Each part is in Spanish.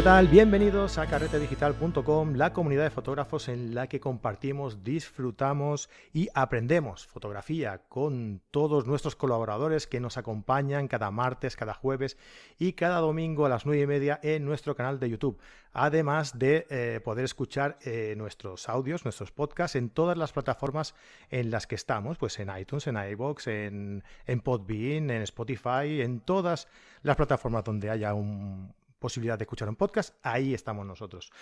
¿qué tal? Bienvenidos a carretedigital.com, la comunidad de fotógrafos en la que compartimos, disfrutamos y aprendemos fotografía con todos nuestros colaboradores que nos acompañan cada martes, cada jueves y cada domingo a las 9 y media en nuestro canal de YouTube. Además de eh, poder escuchar eh, nuestros audios, nuestros podcasts en todas las plataformas en las que estamos, pues en iTunes, en iBox, en, en Podbean, en Spotify, en todas las plataformas donde haya un, posibilidad de escuchar un podcast, ahí estamos nosotros.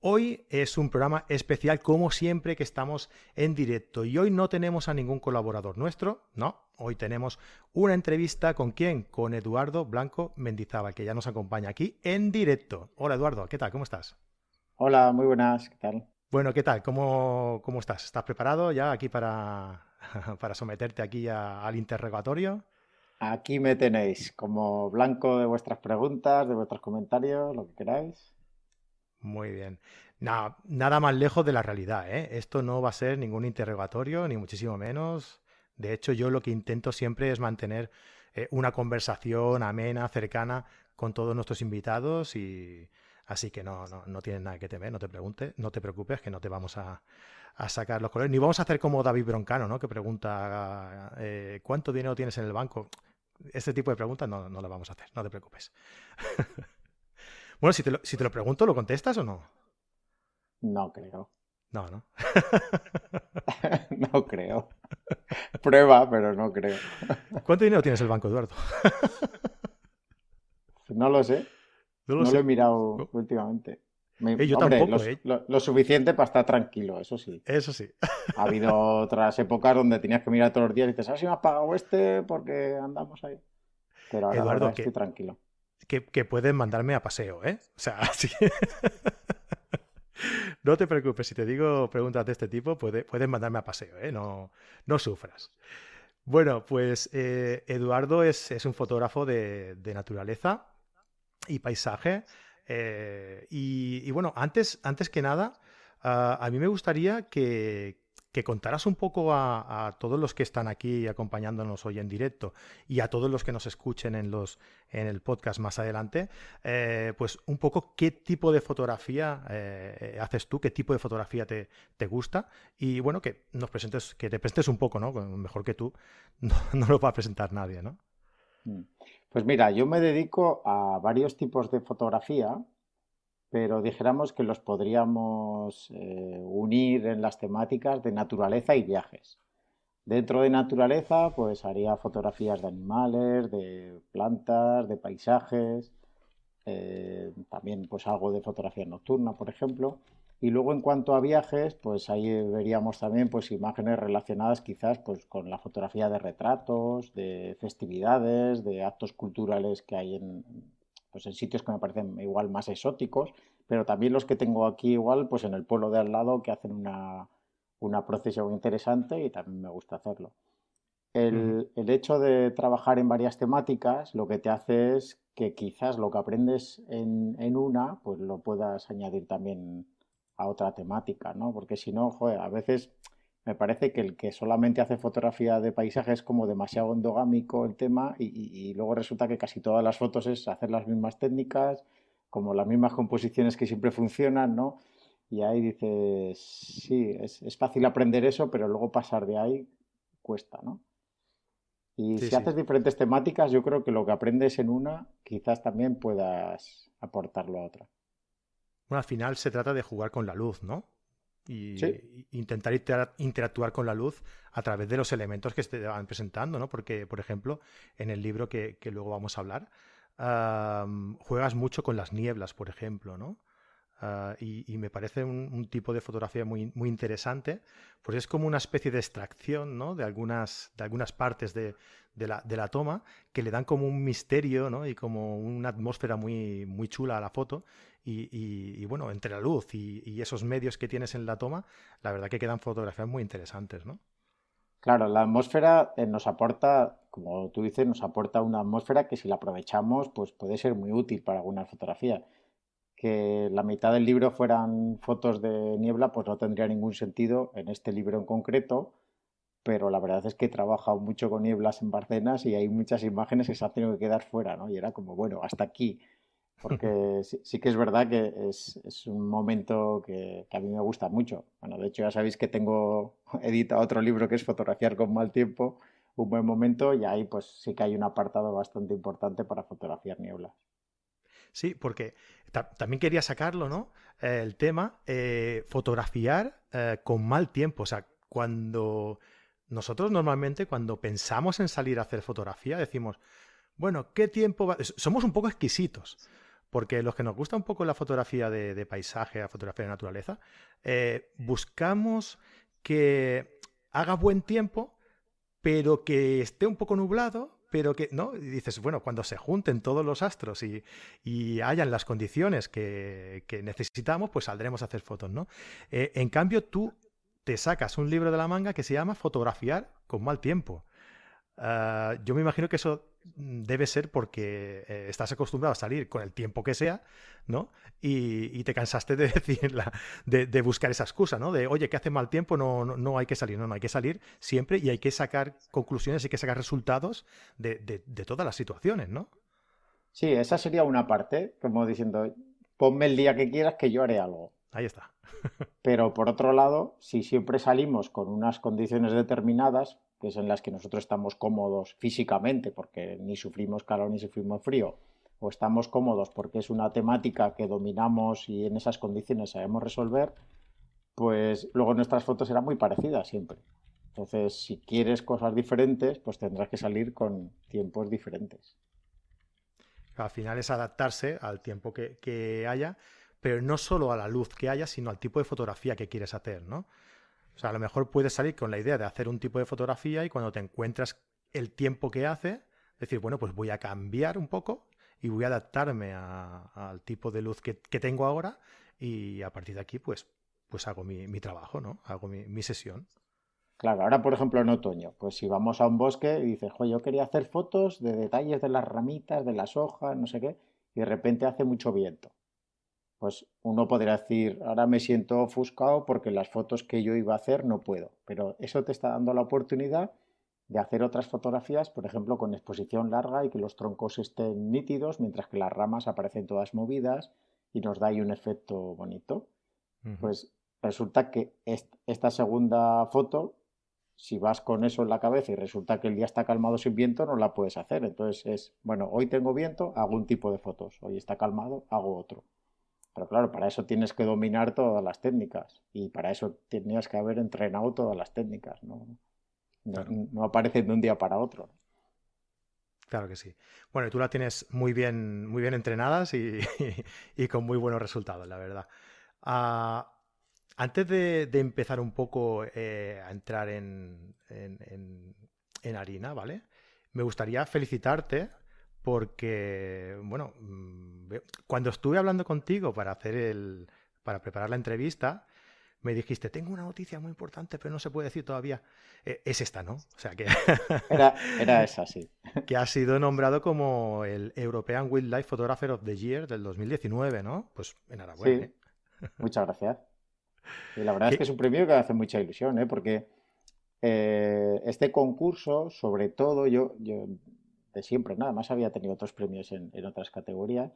Hoy es un programa especial, como siempre que estamos en directo. Y hoy no tenemos a ningún colaborador nuestro, no. Hoy tenemos una entrevista con quién? Con Eduardo Blanco Mendizábal, que ya nos acompaña aquí en directo. Hola Eduardo, ¿qué tal? ¿Cómo estás? Hola, muy buenas, ¿qué tal? Bueno, ¿qué tal? ¿Cómo, cómo estás? ¿Estás preparado ya aquí para, para someterte aquí al interrogatorio? Aquí me tenéis como blanco de vuestras preguntas, de vuestros comentarios, lo que queráis. Muy bien. nada más lejos de la realidad, ¿eh? Esto no va a ser ningún interrogatorio, ni muchísimo menos. De hecho, yo lo que intento siempre es mantener eh, una conversación amena, cercana con todos nuestros invitados y así que no, no, no tienes nada que temer, no te preguntes, no te preocupes, que no te vamos a, a sacar los colores. Ni vamos a hacer como David Broncano, ¿no? Que pregunta eh, ¿cuánto dinero tienes en el banco? Este tipo de preguntas no, no lo vamos a hacer, no te preocupes. bueno, si te, lo, si te lo pregunto, ¿lo contestas o no? No creo. No, ¿no? no creo. Prueba, pero no creo. ¿Cuánto dinero tienes en el banco, Eduardo? no lo sé. No lo, he mirado últimamente. Eh, yo tampoco, eh. lo, suficiente para estar tranquilo, eso sí. Eso sí. ha habido otras épocas donde tenías que mirar todos los días y dices, ah, si me has pagado este porque andamos ahí. Pero ahora Eduardo, estoy tranquilo. Que, que puedes mandarme a paseo, ¿eh? O sea, sí. no te preocupes, si te digo preguntas de este tipo, puedes, puedes mandarme a paseo, ¿eh? No, no sufras. Bueno, pues eh, Eduardo es, es, un fotógrafo de, de naturaleza y paisaje. Eh, y, bueno, antes, antes que nada, ah, a mí me gustaría que, contaras un poco a, todos los que están aquí acompañándonos hoy en directo y a todos los que nos escuchen en, los, en el podcast más adelante, eh, pues un poco qué tipo de fotografía eh, haces tú, qué tipo de fotografía te, gusta y bueno, que nos presentes, que te presentes un poco, ¿no? Mejor que tú, no, no lo va a presentar nadie, ¿no? Mm. Pues mira, yo me dedico a varios tipos de fotografía, pero dijéramos que los podríamos eh, unir en las temáticas de naturaleza y viajes. Dentro de naturaleza, pues haría fotografías de animales, de plantas, de paisajes, eh, también pues algo de fotografía nocturna, por ejemplo. Y luego en cuanto a viajes, pues ahí veríamos también pues imágenes relacionadas quizás pues con la fotografía de retratos, de festividades, de actos culturales que hay en, pues en sitios que me parecen igual más exóticos, pero también los que tengo aquí igual pues en el pueblo de al lado que hacen una, una procesión interesante y también me gusta hacerlo. El, el, hecho de trabajar en varias temáticas lo que te hace es que quizás lo que aprendes en, en una pues lo puedas añadir también a otra temática, ¿no? Porque si no, joder, a veces me parece que el que solamente hace fotografía de paisaje es como demasiado endogámico el tema y, luego resulta que casi todas las fotos es hacer las mismas técnicas, como las mismas composiciones que siempre funcionan, ¿no? Y ahí dices, sí, es, fácil aprender eso, pero luego pasar de ahí cuesta, ¿no? Y si haces diferentes temáticas, yo creo que lo que aprendes en una, quizás también puedas aportarlo a otra. Bueno, al final se trata de jugar con la luz, ¿no? Y intentar interactuar con la luz a través de los elementos que se te van presentando, ¿no? Porque, por ejemplo, en el libro que, luego vamos a hablar, juegas mucho con las nieblas, por ejemplo, ¿no? Ah, y, me parece un, tipo de fotografía muy, muy interesante, pues es como una especie de extracción ¿no? de, algunas, de algunas partes de, de, la, de, la, toma que le dan como un misterio ¿no? y como una atmósfera muy, muy chula a la foto. Y, bueno, entre la luz y, esos medios que tienes en la toma, la verdad que quedan fotografías muy interesantes, ¿no? Claro, la atmósfera eh, nos aporta, como tú dices, nos aporta una atmósfera que si la aprovechamos, pues puede ser muy útil para alguna fotografía que la mitad del libro fueran fotos de niebla, pues no tendría ningún sentido en este libro en concreto, pero la verdad es que he trabajado mucho con nieblas en Barcenas y hay muchas imágenes que se han tenido que quedar fuera, ¿no? Y era como, bueno, hasta aquí. Porque sí, que es verdad que es, un momento que, a mí me gusta mucho. Bueno, de hecho ya sabéis que tengo editado otro libro que es Fotografiar con mal tiempo, un buen momento, y ahí pues sí que hay un apartado bastante importante para fotografiar nieblas. Sí, porque también quería sacarlo, ¿no? Eh, el tema, eh, fotografiar eh, con mal tiempo. O sea, cuando nosotros normalmente, cuando pensamos en salir a hacer fotografía, decimos, bueno, ¿qué tiempo va? Somos un poco exquisitos. Porque los que nos gusta un poco la fotografía de, paisaje, la fotografía de naturaleza, eh, buscamos que haga buen tiempo, pero que esté un poco nublado, pero que, ¿no? Y dices, bueno, cuando se junten todos los astros y, hayan las condiciones que, necesitamos, pues saldremos a hacer fotos, ¿no? Eh, en cambio, tú te sacas un libro de la manga que se llama Fotografiar con mal tiempo. Ah, yo me imagino que eso debe ser porque eh, estás acostumbrado a salir con el tiempo que sea, ¿no? Y, te cansaste de decir de, buscar esa excusa, ¿no? De, oye, que hace mal tiempo, no, no, hay que salir, no, no, hay que salir siempre y hay que sacar conclusiones, hay que sacar resultados de, de todas las situaciones, ¿no? Sí, esa sería una parte, como diciendo, ponme el día que quieras que yo haré algo. Ahí está. Pero por otro lado, si siempre salimos con unas condiciones determinadas, que es en las que nosotros estamos cómodos físicamente, porque ni sufrimos calor ni sufrimos frío, o estamos cómodos porque es una temática que dominamos y en esas condiciones sabemos resolver, pues luego nuestras fotos serán muy parecidas siempre. Entonces, si quieres cosas diferentes, pues tendrás que salir con tiempos diferentes. Al final es adaptarse al tiempo que, que haya, pero no solo a la luz que haya, sino al tipo de fotografía que quieres hacer, ¿no? O sea, a lo mejor puedes salir con la idea de hacer un tipo de fotografía y cuando te encuentras el tiempo que hace, decir, bueno, pues voy a cambiar un poco y voy a adaptarme al tipo de luz que, tengo ahora y a partir de aquí, pues, pues hago mi, trabajo, ¿no? Hago mi, sesión. Claro, ahora por ejemplo en otoño, pues si vamos a un bosque y dices, yo quería hacer fotos de detalles de las ramitas, de las hojas, no sé qué, y de repente hace mucho viento pues uno podría decir, ahora me siento ofuscado porque las fotos que yo iba a hacer no puedo, pero eso te está dando la oportunidad de hacer otras fotografías, por ejemplo, con exposición larga y que los troncos estén nítidos, mientras que las ramas aparecen todas movidas y nos da ahí un efecto bonito. Pues resulta que esta segunda foto, si vas con eso en la cabeza y resulta que el día está calmado sin viento, no la puedes hacer. Entonces es, bueno, hoy tengo viento, hago un tipo de fotos, hoy está calmado, hago otro. Pero claro, para eso tienes que dominar todas las técnicas y para eso tenías que haber entrenado todas las técnicas, ¿no? No, aparecen de un día para otro. Claro que sí. Bueno, y tú las tienes muy bien, muy bien entrenadas y, con muy buenos resultados, la verdad. Ah, antes de, empezar un poco eh, a entrar en, en harina, ¿vale? Me gustaría felicitarte porque, bueno, mm, cuando estuve hablando contigo para hacer el, para preparar la entrevista, me dijiste, tengo una noticia muy importante, pero no se puede decir todavía. E, es esta, ¿no? O sea que... era, era, esa, sí. que ha sido nombrado como el European Wildlife Photographer of the Year del 2019, ¿no? Pues enhorabuena. Sí. ¿eh? Muchas gracias. Y la verdad es que es un premio que hace mucha ilusión, ¿eh? Porque eh, este concurso, sobre todo, yo, yo de siempre, nada más había tenido otros premios en, otras categorías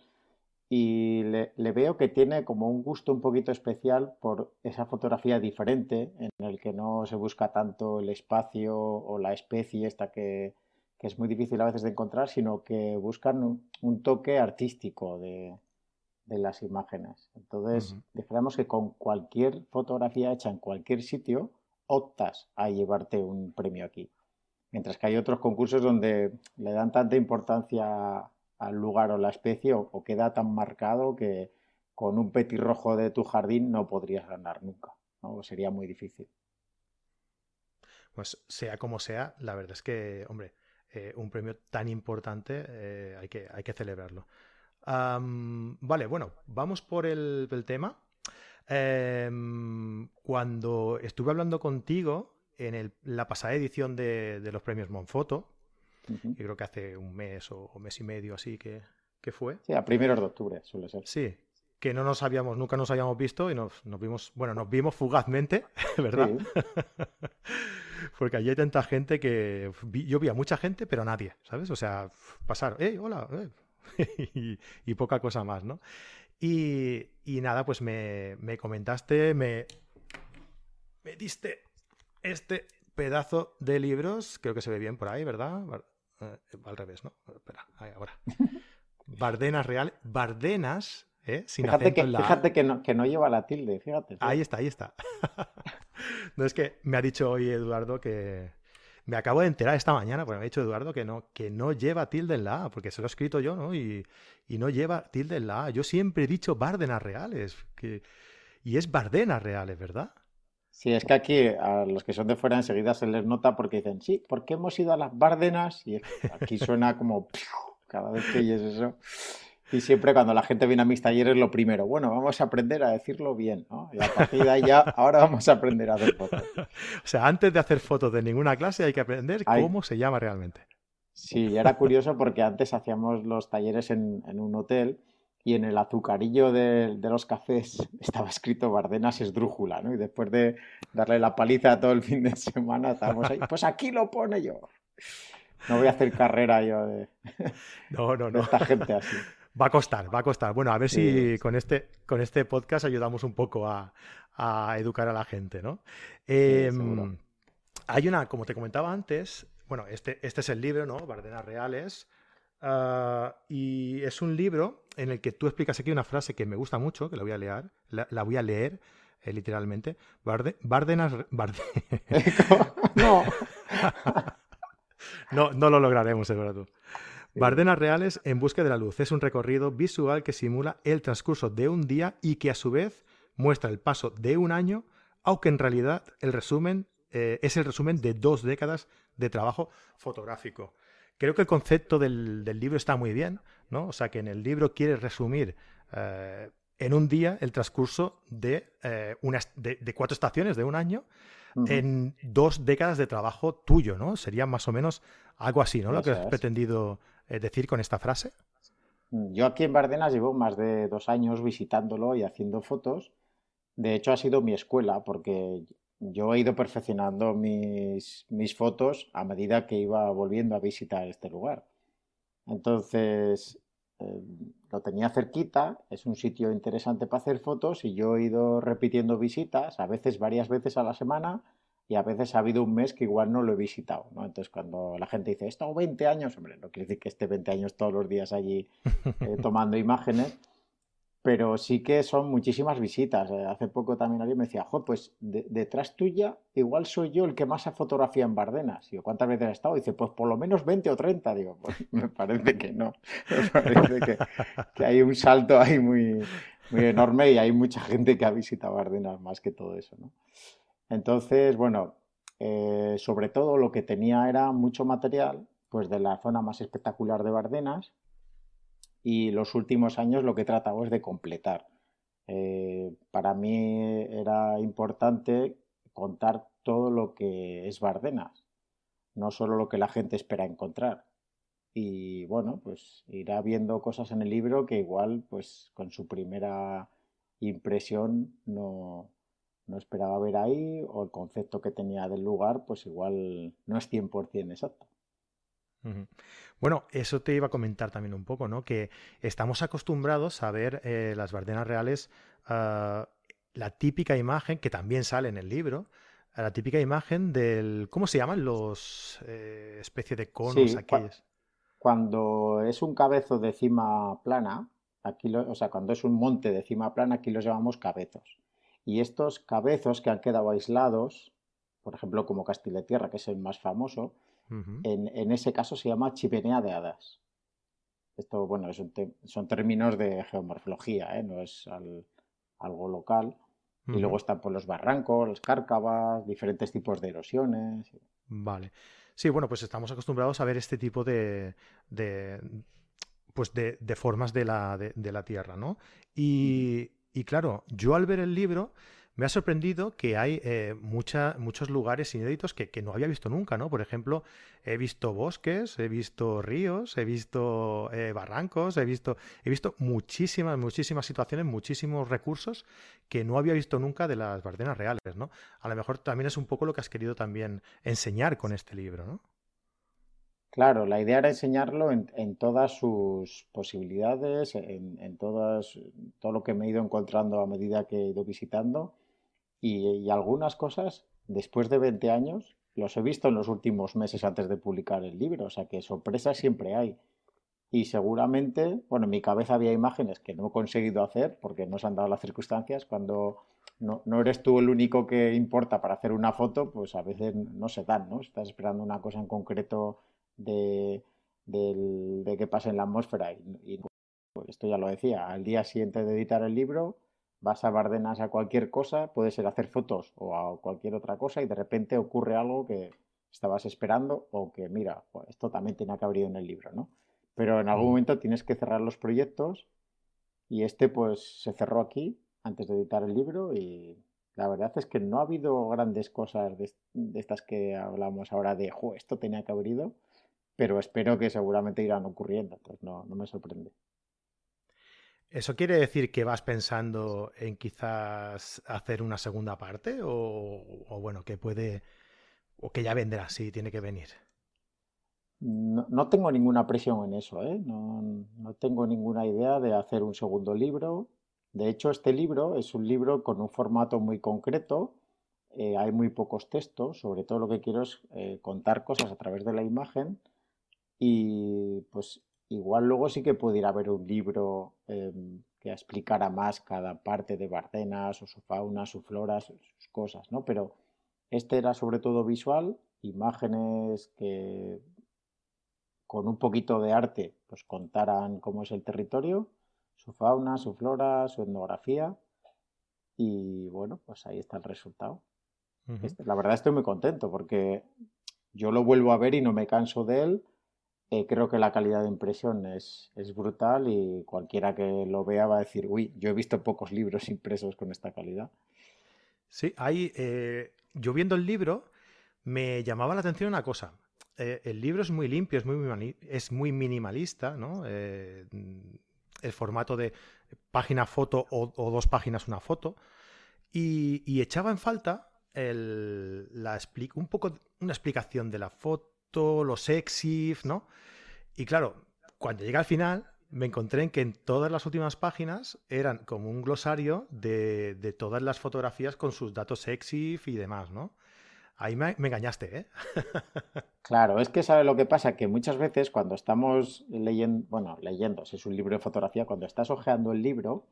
y le, veo que tiene como un gusto un poquito especial por esa fotografía diferente en el que no se busca tanto el espacio o la especie esta que, es muy difícil a veces de encontrar, sino que buscan un, toque artístico de, las imágenes. Entonces, dijéramos que con cualquier fotografía hecha en cualquier sitio, optas a llevarte un premio aquí. Mientras que hay otros concursos donde le dan tanta importancia al lugar o la especie o, queda tan marcado que con un petirrojo de tu jardín no podrías ganar nunca. ¿no? Sería muy difícil. Pues sea como sea, la verdad es que, hombre, eh, un premio tan importante eh, hay, que, hay que celebrarlo. vale, bueno, vamos por el, tema. Em, cuando estuve hablando contigo, en la pasada edición de, los premios Monfoto, y creo que hace un mes o, mes y medio así que, fue. Sí, a primeros de octubre suele ser. Sí, que no nos habíamos, nunca nos habíamos visto y nos, vimos, bueno, nos vimos fugazmente, ¿verdad? Porque allí hay tanta gente que yo vi a mucha gente, pero nadie, ¿sabes? O sea, pasar, ¡eh, hola! Eh". y, poca cosa más, ¿no? Y, nada, pues me, comentaste, me, me diste este pedazo de libros, creo que se ve bien por ahí, ¿verdad? Eh, al revés, ¿no? Espera, ahí, ahora. Bardenas real, Bardenas, ¿eh? Sin fíjate que, fíjate que no, que no lleva la tilde, fíjate. Ahí está, ahí está. no es que me ha dicho hoy Eduardo que, me acabo de enterar esta mañana, porque me ha dicho Eduardo que no, que no lleva tilde en la A, porque se lo he escrito yo, ¿no? Y, no lleva tilde en la A. Yo siempre he dicho Bárdenas Reales, que, y es Bardenas Reales, ¿verdad? Sí, es que aquí a los que son de fuera enseguida se les nota porque dicen, sí, porque hemos ido a las Bárdenas, y aquí suena como cada vez que oyes eso. Y siempre cuando la gente viene a mis talleres, lo primero, bueno, vamos a aprender a decirlo bien, ¿no? Y a partir de ahí ya, ahora vamos a aprender a hacer fotos. o sea, antes de hacer fotos de ninguna clase hay que aprender cómo se llama realmente. Sí, y era curioso porque antes hacíamos los talleres en, un hotel y en el azucarillo de, los cafés estaba escrito Bardenas esdrújula, ¿no? Y después de darle la paliza todo el fin de semana, estábamos ahí, pues aquí lo pone yo. No voy a hacer carrera yo de, no, no, no. esta gente así. Va a costar, va a costar. Bueno, a ver si con este, con este podcast ayudamos un poco a, educar a la gente, ¿no? Em, hay una, como te comentaba antes, bueno, este, este es el libro, ¿no? Bardenas Reales. Ah, y es un libro en el que tú explicas aquí una frase que me gusta mucho, que la voy a leer, la, voy a leer eh, literalmente. Bardenas... no. no, no lo lograremos, es verdad tú. Bardenas Reales en Busca de la Luz es un recorrido visual que simula el transcurso de un día y que a su vez muestra el paso de un año, aunque en realidad el resumen eh, es el resumen de dos décadas de trabajo fotográfico. Creo que el concepto del, libro está muy bien, ¿no? O sea, que en el libro quiere resumir eh, en un día el transcurso de, eh, de, cuatro estaciones de un año en dos décadas de trabajo tuyo, ¿no? Sería más o menos algo así, ¿no? Lo que has pretendido decir con esta frase? Yo aquí en Bardenas llevo más de dos años visitándolo y haciendo fotos. De hecho, ha sido mi escuela porque yo he ido perfeccionando mis, mis fotos a medida que iba volviendo a visitar este lugar. Entonces, eh, lo tenía cerquita, es un sitio interesante para hacer fotos y yo he ido repitiendo visitas, a veces varias veces a la semana, y a veces ha habido un mes que igual no lo he visitado, ¿no? Entonces cuando la gente dice, he estado 20 años, hombre, no quiere decir que esté 20 años todos los días allí eh, tomando imágenes, pero sí que son muchísimas visitas. Eh, hace poco también alguien me decía, jo, pues detrás tuya igual soy yo el que más ha fotografiado en Bardenas. Digo, ¿cuántas veces ha estado? dice, pues por lo menos 20 o 30. Digo, pues me parece que no. Me parece que, hay un salto ahí muy, muy enorme y hay mucha gente que ha visitado Bardenas más que todo eso. Entonces, bueno, eh, sobre todo lo que tenía era mucho material, pues de la zona más espectacular de Bardenas, y los últimos años lo que he tratado es de completar. Eh, para mí era importante contar todo lo que es Bardenas, no solo lo que la gente espera encontrar. Y bueno, pues irá viendo cosas en el libro que igual, pues con su primera impresión no, no esperaba ver ahí o el concepto que tenía del lugar, pues igual no es 100% exacto. Bueno, eso te iba a comentar también un poco, ¿no? Que estamos acostumbrados a ver eh, las Bardenas reales, ah, la típica imagen que también sale en el libro, la típica imagen del, ¿cómo se llaman los eh, especie de conos aquellos? Cuando es un cabezo de cima plana, aquí o sea, cuando es un monte de cima plana, aquí los llamamos cabezos. Y estos cabezos que han quedado aislados, por ejemplo, como Tierra, que es el más famoso, en, ese caso se llama chimenea de hadas. Esto, bueno, son términos de geomorfología, ¿eh? no es algo local. Y luego están por los barrancos, las cárcavas, diferentes tipos de erosiones. Vale. Sí, bueno, pues estamos acostumbrados a ver este tipo de, pues de, formas de la, de, la Tierra, ¿no? Y, y claro, yo al ver el libro me ha sorprendido que hay eh, muchos lugares inéditos que, no había visto nunca, ¿no? Por ejemplo, he visto bosques, he visto ríos, he visto eh, barrancos, he visto, he visto muchísimas, muchísimas situaciones, muchísimos recursos que no había visto nunca de las Bardenas reales, ¿no? A lo mejor también es un poco lo que has querido también enseñar con este libro, ¿no? Claro, la idea era enseñarlo en, todas sus posibilidades, en, todas, todo lo que me he ido encontrando a medida que he ido visitando y, algunas cosas, después de 20 años, los he visto en los últimos meses antes de publicar el libro, o sea que sorpresas siempre hay. Y seguramente, bueno, en mi cabeza había imágenes que no he conseguido hacer porque no se han dado las circunstancias. Cuando no, no, eres tú el único que importa para hacer una foto, pues a veces no se dan, ¿no? Estás esperando una cosa en concreto de, de que pase en la atmósfera. Y, pues esto ya lo decía, al día siguiente de editar el libro, vas a Bardenas a cualquier cosa, puede ser hacer fotos o a cualquier otra cosa, y de repente ocurre algo que estabas esperando o que, mira, pues esto también tenía que haber ido en el libro, ¿no? Pero en algún momento tienes que cerrar los proyectos y este pues se cerró aquí antes de editar el libro y la verdad es que no ha habido grandes cosas de, estas que hablamos ahora de, esto tenía que haber ido, pero espero que seguramente irán ocurriendo, entonces no, no me sorprende. ¿Eso quiere decir que vas pensando en quizás hacer una segunda parte? O, bueno, que puede. o que ya vendrá, si tiene que venir. No, tengo ninguna presión en eso, ¿eh? no, no, tengo ninguna idea de hacer un segundo libro. De hecho, este libro es un libro con un formato muy concreto, eh, hay muy pocos textos, sobre todo lo que quiero es eh, contar cosas a través de la imagen y pues igual luego sí que pudiera haber un libro em, que explicara más cada parte de Bardenas o su fauna, su flora, sus cosas, ¿no? Pero este era sobre todo visual, imágenes que con un poquito de arte, pues contaran cómo es el territorio, su fauna, su flora, su etnografía. Y bueno, pues ahí está el resultado. Este, la verdad estoy muy contento porque yo lo vuelvo a ver y no me canso de él. Eh, creo que la calidad de impresión es, es, brutal y cualquiera que lo vea va a decir, uy, yo he visto pocos libros impresos con esta calidad. Sí, hay, eh, yo viendo el libro me llamaba la atención una cosa. Eh, el libro es muy limpio, es muy, es muy minimalista, ¿no? Eh, el formato de página foto o, dos páginas una foto. Y, echaba en falta el, la un poco una explicación de la foto, los exif, ¿no? Y claro, cuando llega al final, me encontré en que en todas las últimas páginas eran como un glosario de, de todas las fotografías con sus datos exif y demás, ¿no? Ahí me, engañaste, ¿eh? claro, es que sabe lo que pasa, que muchas veces cuando estamos leyendo, bueno, leyendo, si es un libro de fotografía, cuando estás hojeando el libro,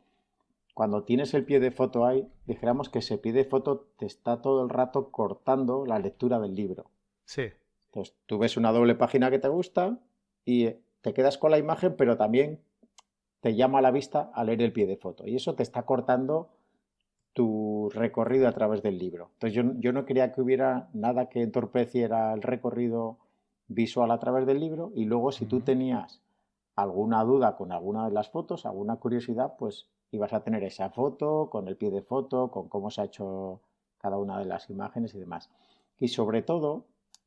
cuando tienes el pie de foto ahí, dijéramos que ese pie de foto te está todo el rato cortando la lectura del libro. Sí. Entonces, tú ves una doble página que te gusta y te quedas con la imagen, pero también te llama a la vista a leer el pie de foto. Y eso te está cortando tu recorrido a través del libro. Entonces yo, no quería que hubiera nada que entorpeciera el recorrido visual a través del libro y luego si tú tenías alguna duda con alguna de las fotos, alguna curiosidad, pues ibas a tener esa foto con el pie de foto, con cómo se ha hecho cada una de las imágenes y demás. Y sobre todo,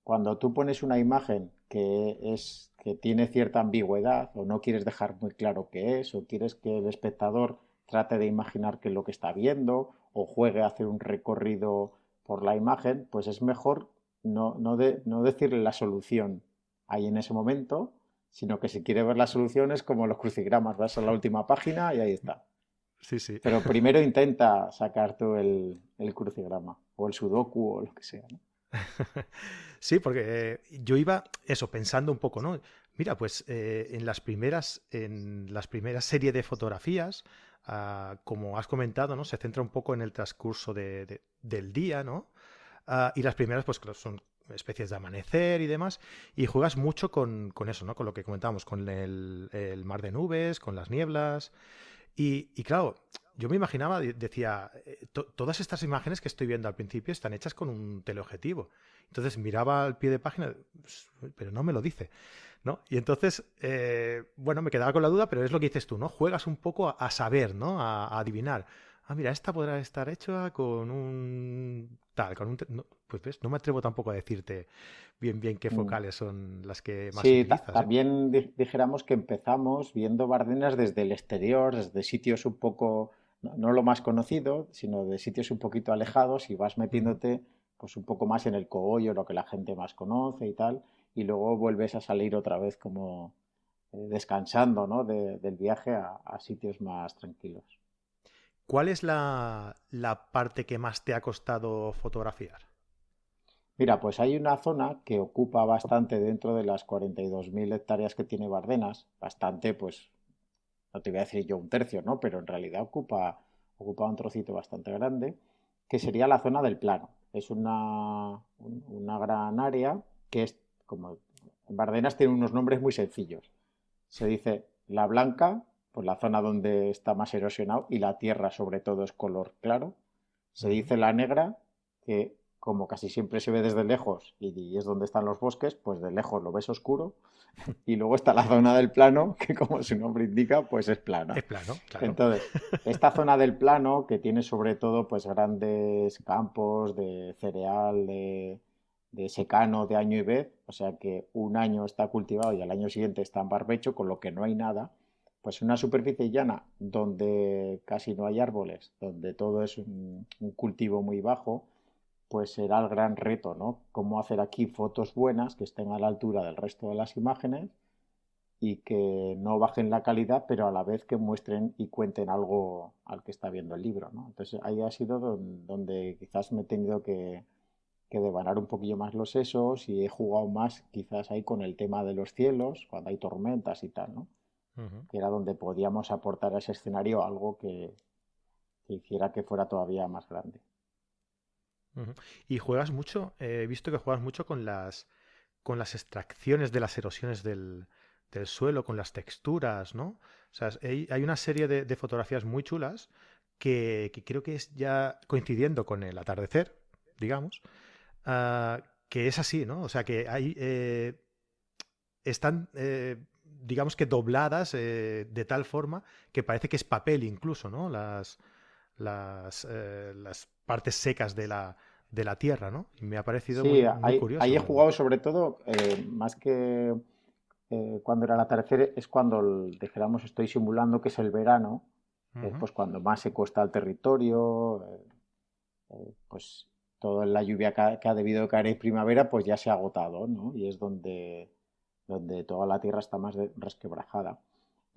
cuando tú pones una imagen que es que tiene cierta ambigüedad o no quieres dejar muy claro qué es o quieres que el espectador trate de imaginar qué es lo que está viendo o juegue a hacer un recorrido por la imagen, pues es mejor no, no, no decirle la solución ahí en ese momento, sino que si quiere ver la solución es como los crucigramas, vas a la última página y ahí está. Sí, sí. Pero primero intenta sacar tú el, crucigrama o el sudoku o lo que sea. sí, porque eh, yo iba eso, pensando un poco, ¿no? Mira, pues eh, en las primeras, en las primeras series de fotografías, Ah, como has comentado, ¿no? Se centra un poco en el transcurso del día, ¿no? Ah, y las primeras, pues son especies de amanecer y demás, y juegas mucho con, eso, ¿no? Con lo que comentábamos, con el, mar de nubes, con las nieblas. Y, claro, yo me imaginaba, decía, eh, todas estas imágenes que estoy viendo al principio están hechas con un teleobjetivo. Entonces miraba al pie de página, pues, pero no me lo dice. ¿no? Y entonces, eh, bueno, me quedaba con la duda, pero es lo que dices tú, ¿no? Juegas un poco a, saber, ¿no? A, adivinar. Ah, mira, esta podrá estar hecha con un tal, con un... No, pues ves, no me atrevo tampoco a decirte bien bien qué mm. focales son las que más sí, utilizas. Sí, ¿eh? también dijéramos que empezamos viendo Bardenas desde el exterior, desde sitios un poco, no, lo más conocido, sino de sitios un poquito alejados y vas metiéndote pues un poco más en el cogollo, lo que la gente más conoce y tal y luego vuelves a salir otra vez como eh, descansando ¿no? del viaje a, sitios más tranquilos. ¿Cuál es la, parte que más te ha costado fotografiar? Mira, pues hay una zona que ocupa bastante dentro de las 42.000 hectáreas que tiene Bardenas, bastante, pues, no te voy a decir yo un tercio, ¿no? Pero en realidad ocupa, ocupa un trocito bastante grande, que sería la zona del plano. Es una, una gran área que es como Bardenas tiene unos nombres muy sencillos. Se dice la blanca, pues la zona donde está más erosionado y la tierra sobre todo es color claro. Se dice la negra, que como casi siempre se ve desde lejos y, es donde están los bosques, pues de lejos lo ves oscuro. Y luego está la zona del plano, que como su nombre indica, pues es plana. Es plano, claro. Entonces, esta zona del plano, que tiene sobre todo pues grandes campos de cereal, de, de secano de año y vez, o sea que un año está cultivado y al año siguiente está en barbecho, con lo que no hay nada, pues una superficie llana donde casi no hay árboles, donde todo es un, cultivo muy bajo, pues será el gran reto, ¿no? Cómo hacer aquí fotos buenas que estén a la altura del resto de las imágenes y que no bajen la calidad, pero a la vez que muestren y cuenten algo al que está viendo el libro, ¿no? Entonces ahí ha sido donde quizás me he tenido que, que devanar un poquillo más los sesos y he jugado más quizás ahí con el tema de los cielos, cuando hay tormentas y tal, ¿no? Que era donde podíamos aportar a ese escenario algo que, hiciera que fuera todavía más grande. Y juegas mucho, he visto que juegas mucho con las, con las extracciones de las erosiones del, suelo, con las texturas, ¿no? O sea, hay, una serie de, fotografías muy chulas que, que, creo que es ya coincidiendo con el atardecer, digamos, Ah, que es así, ¿no? O sea, que hay... Eh, están, eh, digamos que dobladas eh, de tal forma que parece que es papel incluso, ¿no? Las, las partes secas de la, de la tierra, ¿no? Y me ha parecido muy, curioso. Ahí he jugado sobre todo, más que cuando era el atardecer, es cuando, dijéramos, estoy simulando que es el verano, pues cuando más se cuesta el territorio, pues toda la lluvia que ha, debido caer en primavera, pues ya se ha agotado, ¿no? Y es donde, donde toda la tierra está más resquebrajada.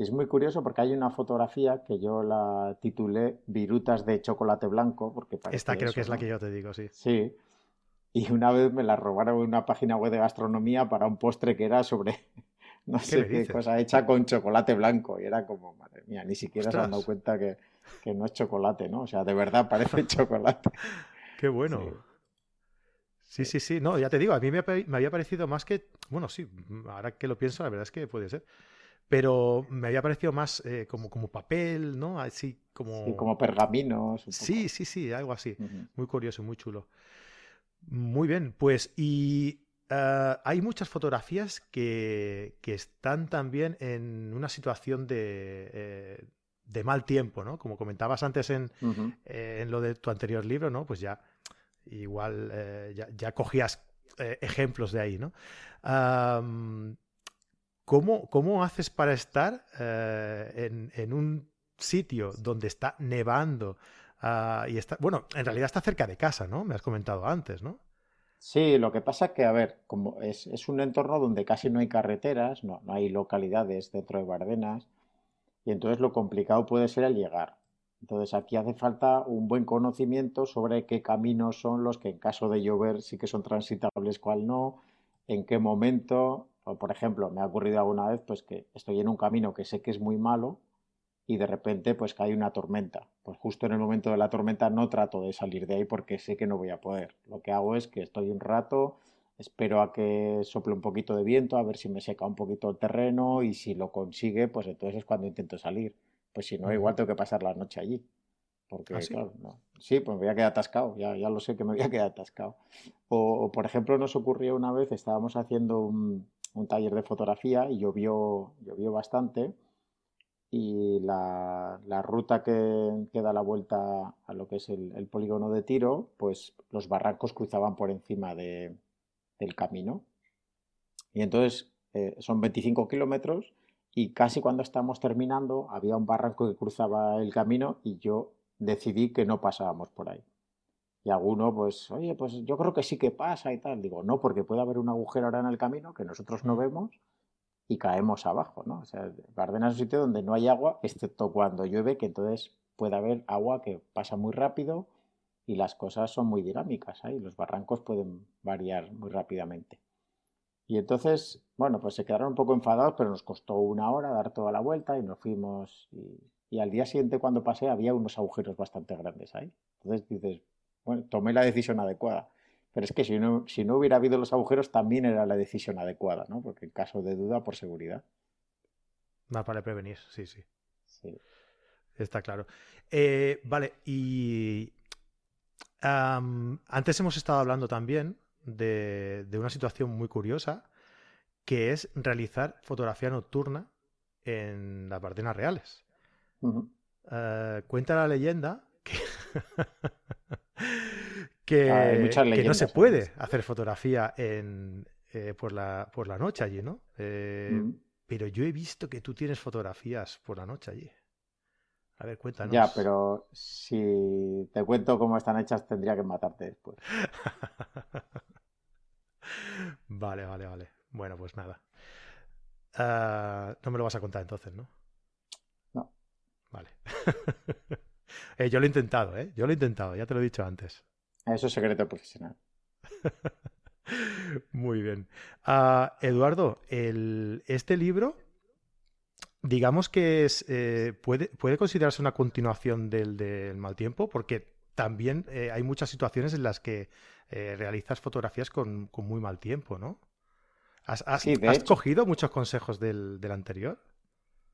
Y es muy curioso porque hay una fotografía que yo la titulé Virutas de chocolate blanco. Porque Esta creo que es la que yo te digo, sí. Sí. Y una vez me la robaron en una página web de gastronomía para un postre que era sobre no sé qué, cosa hecha con chocolate blanco. Y era como, madre mía, ni siquiera se han dado cuenta que, que no es chocolate, ¿no? O sea, de verdad parece chocolate. Qué bueno. Sí. sí, sí, No, ya te digo, a mí me, había parecido más que. Bueno, sí, ahora que lo pienso, la verdad es que puede ser. Pero me había parecido más eh, como, como papel, ¿no? Así como. Sí, como pergaminos. Sí, sí, sí, algo así. Muy curioso, muy chulo. Muy bien, pues y eh, hay muchas fotografías que, que, están también en una situación de, eh, de mal tiempo, ¿no? Como comentabas antes en, en, lo de tu anterior libro, ¿no? Pues ya igual eh, ya, cogías ejemplos de ahí, ¿no? ¿Cómo, haces para estar eh, en, un sitio donde está nevando ah, y está, bueno, en realidad está cerca de casa, ¿no? Me has comentado antes, ¿no? Sí, lo que pasa es que, a ver, como es, un entorno donde casi no hay carreteras, no, no hay localidades dentro de Bardenas, y entonces lo complicado puede ser el llegar. Entonces aquí hace falta un buen conocimiento sobre qué caminos son los que en caso de llover sí que son transitables, cuál no, en qué momento. O, por ejemplo, me ha ocurrido alguna vez pues que estoy en un camino que sé que es muy malo y de repente pues cae una tormenta. Pues justo en el momento de la tormenta no trato de salir de ahí porque sé que no voy a poder. Lo que hago es que estoy un rato, espero a que sople un poquito de viento, a ver si me seca un poquito el terreno y si lo consigue, pues entonces es cuando intento salir. Pues si no, igual tengo que pasar la noche allí. Porque, ¿Ah, sí? claro, no. Sí, pues me voy a quedar atascado, ya, ya lo sé que me voy a quedar atascado. O, por ejemplo, nos ocurrió una vez, estábamos haciendo un, taller de fotografía y llovió, llovió bastante y la, ruta que, que, da la vuelta a lo que es el, polígono de tiro, pues los barrancos cruzaban por encima de, del camino. Y entonces eh, son 25 kilómetros y casi cuando estábamos terminando había un barranco que cruzaba el camino y yo decidí que no pasábamos por ahí. Y alguno, pues, oye, pues yo creo que sí que pasa y tal. Digo, no, porque puede haber un agujero ahora en el camino que nosotros no mm. vemos y caemos abajo, ¿no? O sea, Bardena es un sitio donde no hay agua, excepto cuando llueve, que entonces puede haber agua que pasa muy rápido y las cosas son muy dinámicas ahí, los barrancos pueden variar muy rápidamente. Y entonces, bueno, pues se quedaron un poco enfadados, pero nos costó una hora dar toda la vuelta y nos fuimos. Y, y al día siguiente, cuando pasé, había unos agujeros bastante grandes ahí. Entonces dices, bueno, tomé la decisión adecuada. Pero es que si no, si no hubiera habido los agujeros, también era la decisión adecuada, ¿no? Porque en caso de duda, por seguridad. Más para prevenir, sí, sí. Sí. Está claro. Eh, vale, y antes hemos estado hablando también de, una situación muy curiosa, que es realizar fotografía nocturna en las Bardenas reales. Eh, cuenta la leyenda que, que, no se puede hacer fotografía en, eh, por, la, por la noche allí, ¿no? Eh, pero yo he visto que tú tienes fotografías por la noche allí. A ver, cuéntanos. Ya, pero si te cuento cómo están hechas, tendría que matarte después. vale, vale, vale. Bueno, pues nada. Ah, no me lo vas a contar entonces, ¿no? No. Vale. Eh, yo lo he intentado, ¿eh? Yo lo he intentado, ya te lo he dicho antes. Eso es secreto profesional. Muy bien. Ah, Eduardo, el, este libro, digamos que es, eh, puede, puede considerarse una continuación del, del mal tiempo, porque también eh, hay muchas situaciones en las que realizas fotografías con, muy mal tiempo, ¿no? ¿Has, cogido muchos consejos del, del anterior?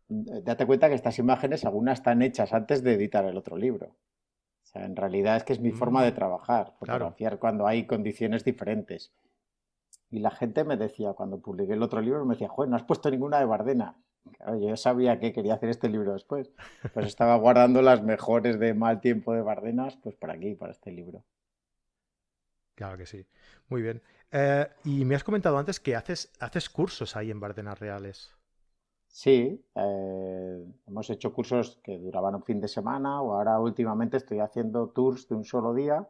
Date cuenta que estas imágenes algunas están hechas antes de editar el otro libro. O sea, en realidad es que es mi forma de mm, trabajar, fotografiar cuando hay condiciones diferentes. Y la gente me decía, cuando publiqué el otro libro, me decía, joder, no has puesto ninguna de Bardena. Claro, yo sabía que quería hacer este libro después. Pues estaba guardando las mejores de mal tiempo de Bardenas, pues para aquí, para este libro. Claro que sí. Muy bien. Eh, y me has comentado antes que haces, haces cursos ahí en Bardenas Reales. Sí, eh, hemos hecho cursos que duraban un fin de semana o ahora últimamente estoy haciendo tours de un solo día.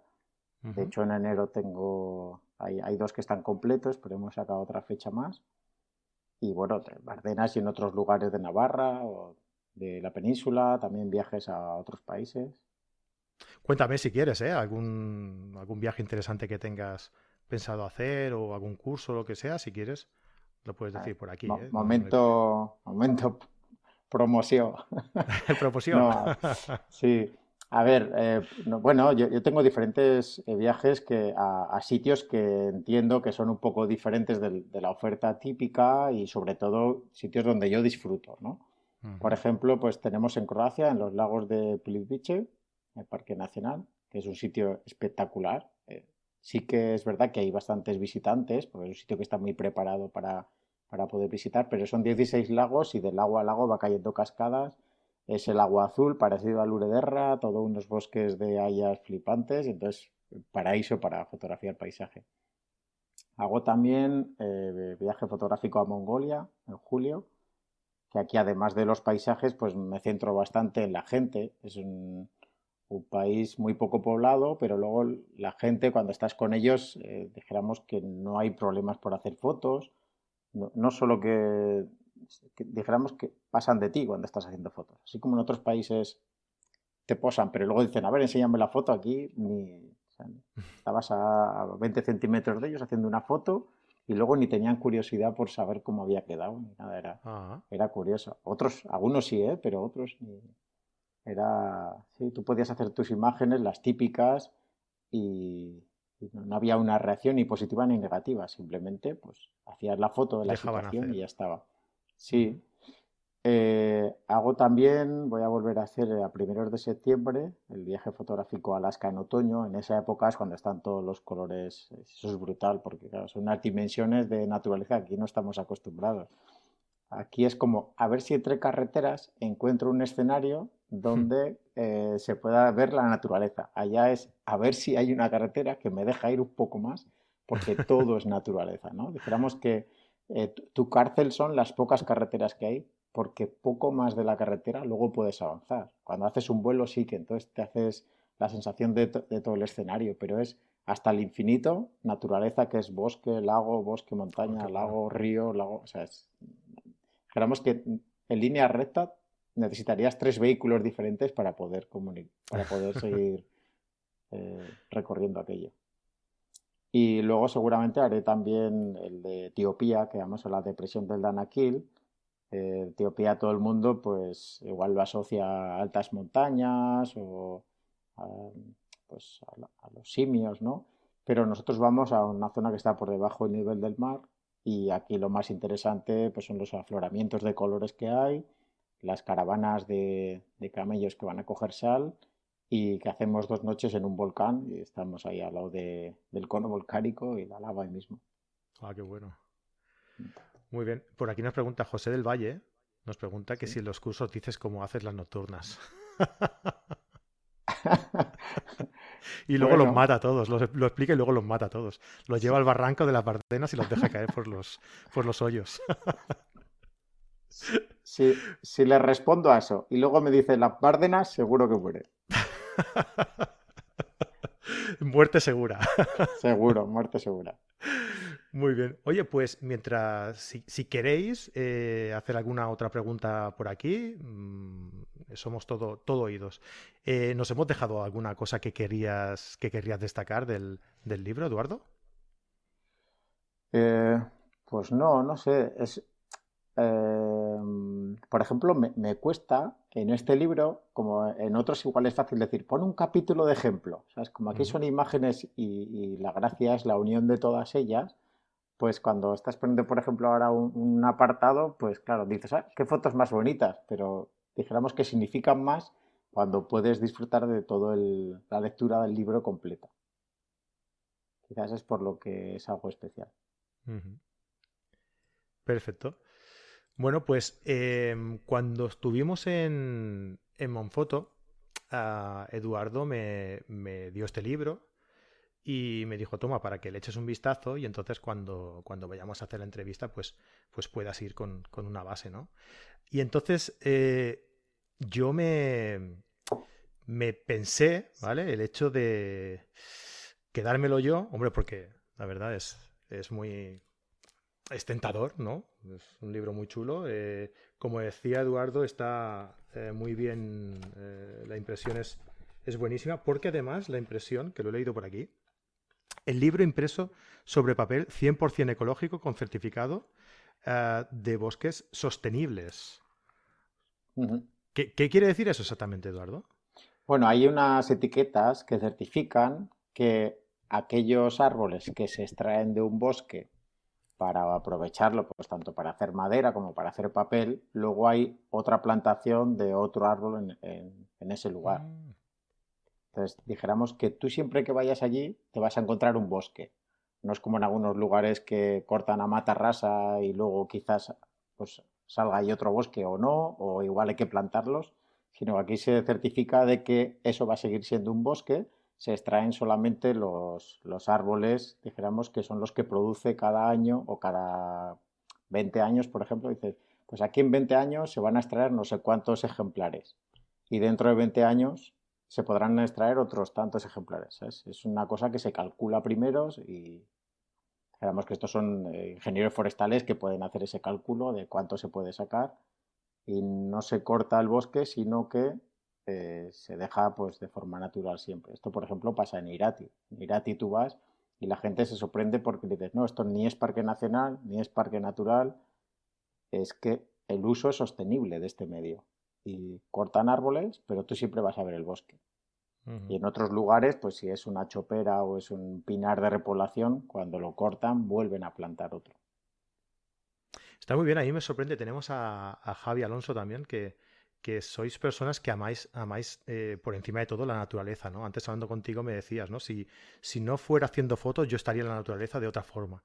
De hecho, en enero tengo, hay, hay, dos que están completos, pero hemos sacado otra fecha más. Y bueno, de Bardenas y en otros lugares de Navarra o de la península, también viajes a otros países. Cuéntame si quieres, ¿eh? Algún, algún viaje interesante que tengas pensado hacer o algún curso lo que sea, si quieres. Lo puedes decir por aquí. ¿eh? Momento, momento promoción. promoción. sí. A ver, eh, bueno, yo, tengo diferentes eh, viajes que a, sitios que entiendo que son un poco diferentes de, la oferta típica y sobre todo sitios donde yo disfruto, ¿no? Por ejemplo, pues tenemos en Croacia, en los lagos de Plitvice, el Parque Nacional, que es un sitio espectacular. sí que es verdad que hay bastantes visitantes, porque es un sitio que está muy preparado para, para poder visitar, pero son 16 lagos y del agua a lago va cayendo cascadas. Es el agua azul parecido al Urederra, todos unos bosques de hayas flipantes, entonces paraíso para fotografiar paisaje. Hago también eh, viaje fotográfico a Mongolia en julio, que aquí además de los paisajes, pues me centro bastante en la gente. Es un, país muy poco poblado, pero luego la gente, cuando estás con ellos, eh, dijéramos que no hay problemas por hacer fotos, no, solo que, dijéramos que pasan de ti cuando estás haciendo fotos. Así como en otros países te posan, pero luego dicen, a ver, enséñame la foto aquí. Ni, estabas a 20 centímetros de ellos haciendo una foto y luego ni tenían curiosidad por saber cómo había quedado, ni nada, era, ah. era curioso. Otros, algunos sí, ¿eh? pero otros ni, era, sí, tú podías hacer tus imágenes, las típicas, y, no había una reacción ni positiva ni negativa, simplemente pues hacías la foto de la situación y ya estaba. Sí. Eh, hago también, voy a volver a hacer a primeros de septiembre el viaje fotográfico a Alaska en otoño. En esa época es cuando están todos los colores. Eso es brutal porque son unas dimensiones de naturaleza que aquí no estamos acostumbrados. Aquí es como a ver si entre carreteras encuentro un escenario donde eh, se pueda ver la naturaleza. Allá es a ver si hay una carretera que me deja ir un poco más, porque todo es naturaleza, ¿no? Dijéramos que eh, tu cárcel son las pocas carreteras que hay, porque poco más de la carretera luego puedes avanzar. Cuando haces un vuelo sí que entonces te haces la sensación de, todo el escenario, pero es hasta el infinito, naturaleza que es bosque, lago, bosque, montaña, lago, río, lago, o sea, es, que en línea recta necesitarías tres vehículos diferentes para poder para poder seguir eh, recorriendo aquello. Y luego seguramente haré también el de Etiopía, que vamos a la depresión del Danakil. Eh, Etiopía todo el mundo pues igual lo asocia a altas montañas o a, pues, a, los simios, ¿no? Pero nosotros vamos a una zona que está por debajo del nivel del mar y aquí lo más interesante pues, son los afloramientos de colores que hay, las caravanas de, de camellos que van a coger sal y que hacemos dos noches en un volcán y estamos ahí al lado de, del cono volcánico y la lava ahí mismo. Ah, qué bueno. Muy bien. Por aquí nos pregunta José del Valle, nos pregunta que si en los cursos dices cómo haces las nocturnas. y luego los mata a todos, lo, explica y luego los mata a todos. Los lleva al barranco de las Bardenas y los deja caer por los, por los hoyos. si, si le respondo a eso y luego me dice las Bárdenas, seguro que muere. muerte segura. Seguro, muerte segura. Muy bien. Oye, pues mientras, si, queréis eh, hacer alguna otra pregunta por aquí, mm, somos todo, todo oídos. Eh, ¿Nos hemos dejado alguna cosa que querías, que querías destacar del, libro, Eduardo? Eh, pues no, no sé. Es, por ejemplo, me, cuesta en este libro, como en otros igual es fácil decir, pon un capítulo de ejemplo. ¿sabes? Como aquí son imágenes y, la gracia es la unión de todas ellas, pues cuando estás poniendo, por ejemplo, ahora un, apartado, pues claro, dices, ah, qué fotos más bonitas, pero dijéramos que significan más cuando puedes disfrutar de toda la lectura del libro completa. Quizás es por lo que es algo especial. Perfecto. Bueno, pues em, cuando estuvimos en, en Monfoto, Eduardo me, dio este libro y me dijo, toma, para que le eches un vistazo y entonces cuando, cuando vayamos a hacer la entrevista, pues, pues puedas ir con, una base, ¿no? Y entonces eh, yo me, me pensé, ¿vale? El hecho de quedármelo yo, hombre, porque la verdad es, es muy, es tentador, ¿no? Es un libro muy chulo. Eh, como decía Eduardo, está eh, muy bien, la impresión es, es buenísima, porque además la impresión, que lo he leído por aquí, el libro impreso sobre papel 100% ecológico con certificado de bosques sostenibles. ¿Qué, ¿Qué quiere decir eso exactamente, Eduardo? Bueno, hay unas etiquetas que certifican que aquellos árboles que se extraen de un bosque para aprovecharlo, pues tanto para hacer madera como para hacer papel, luego hay otra plantación de otro árbol en, ese lugar. Mm. Entonces, dijéramos que tú siempre que vayas allí te vas a encontrar un bosque. No es como en algunos lugares que cortan a mata rasa y luego quizás pues, salga ahí otro bosque o no, o igual hay que plantarlos, sino aquí se certifica de que eso va a seguir siendo un bosque. Se extraen solamente los, árboles, dijéramos, que son los que produce cada año o cada 20 años, por ejemplo, dices, pues aquí en 20 años se van a extraer no sé cuántos ejemplares. Y dentro de 20 años se podrán extraer otros tantos ejemplares. Es una cosa que se calcula primero y digamos que estos son eh, ingenieros forestales que pueden hacer ese cálculo de cuánto se puede sacar y no se corta el bosque, sino que eh, se deja pues de forma natural siempre. Esto, por ejemplo, pasa en Irati. En Irati tú vas y la gente se sorprende porque dices, no, esto ni es parque nacional, ni es parque natural, es que el uso es sostenible de este medio. Y cortan árboles, pero tú siempre vas a ver el bosque. Y en otros lugares, pues si es una chopera o es un pinar de repoblación, cuando lo cortan, vuelven a plantar otro. Está muy bien, a mí me sorprende. Tenemos a, a Javi Alonso también, que, que sois personas que amáis, amáis eh, por encima de todo la naturaleza, ¿no? Antes hablando contigo me decías, ¿no? Si, si no fuera haciendo fotos, yo estaría en la naturaleza de otra forma.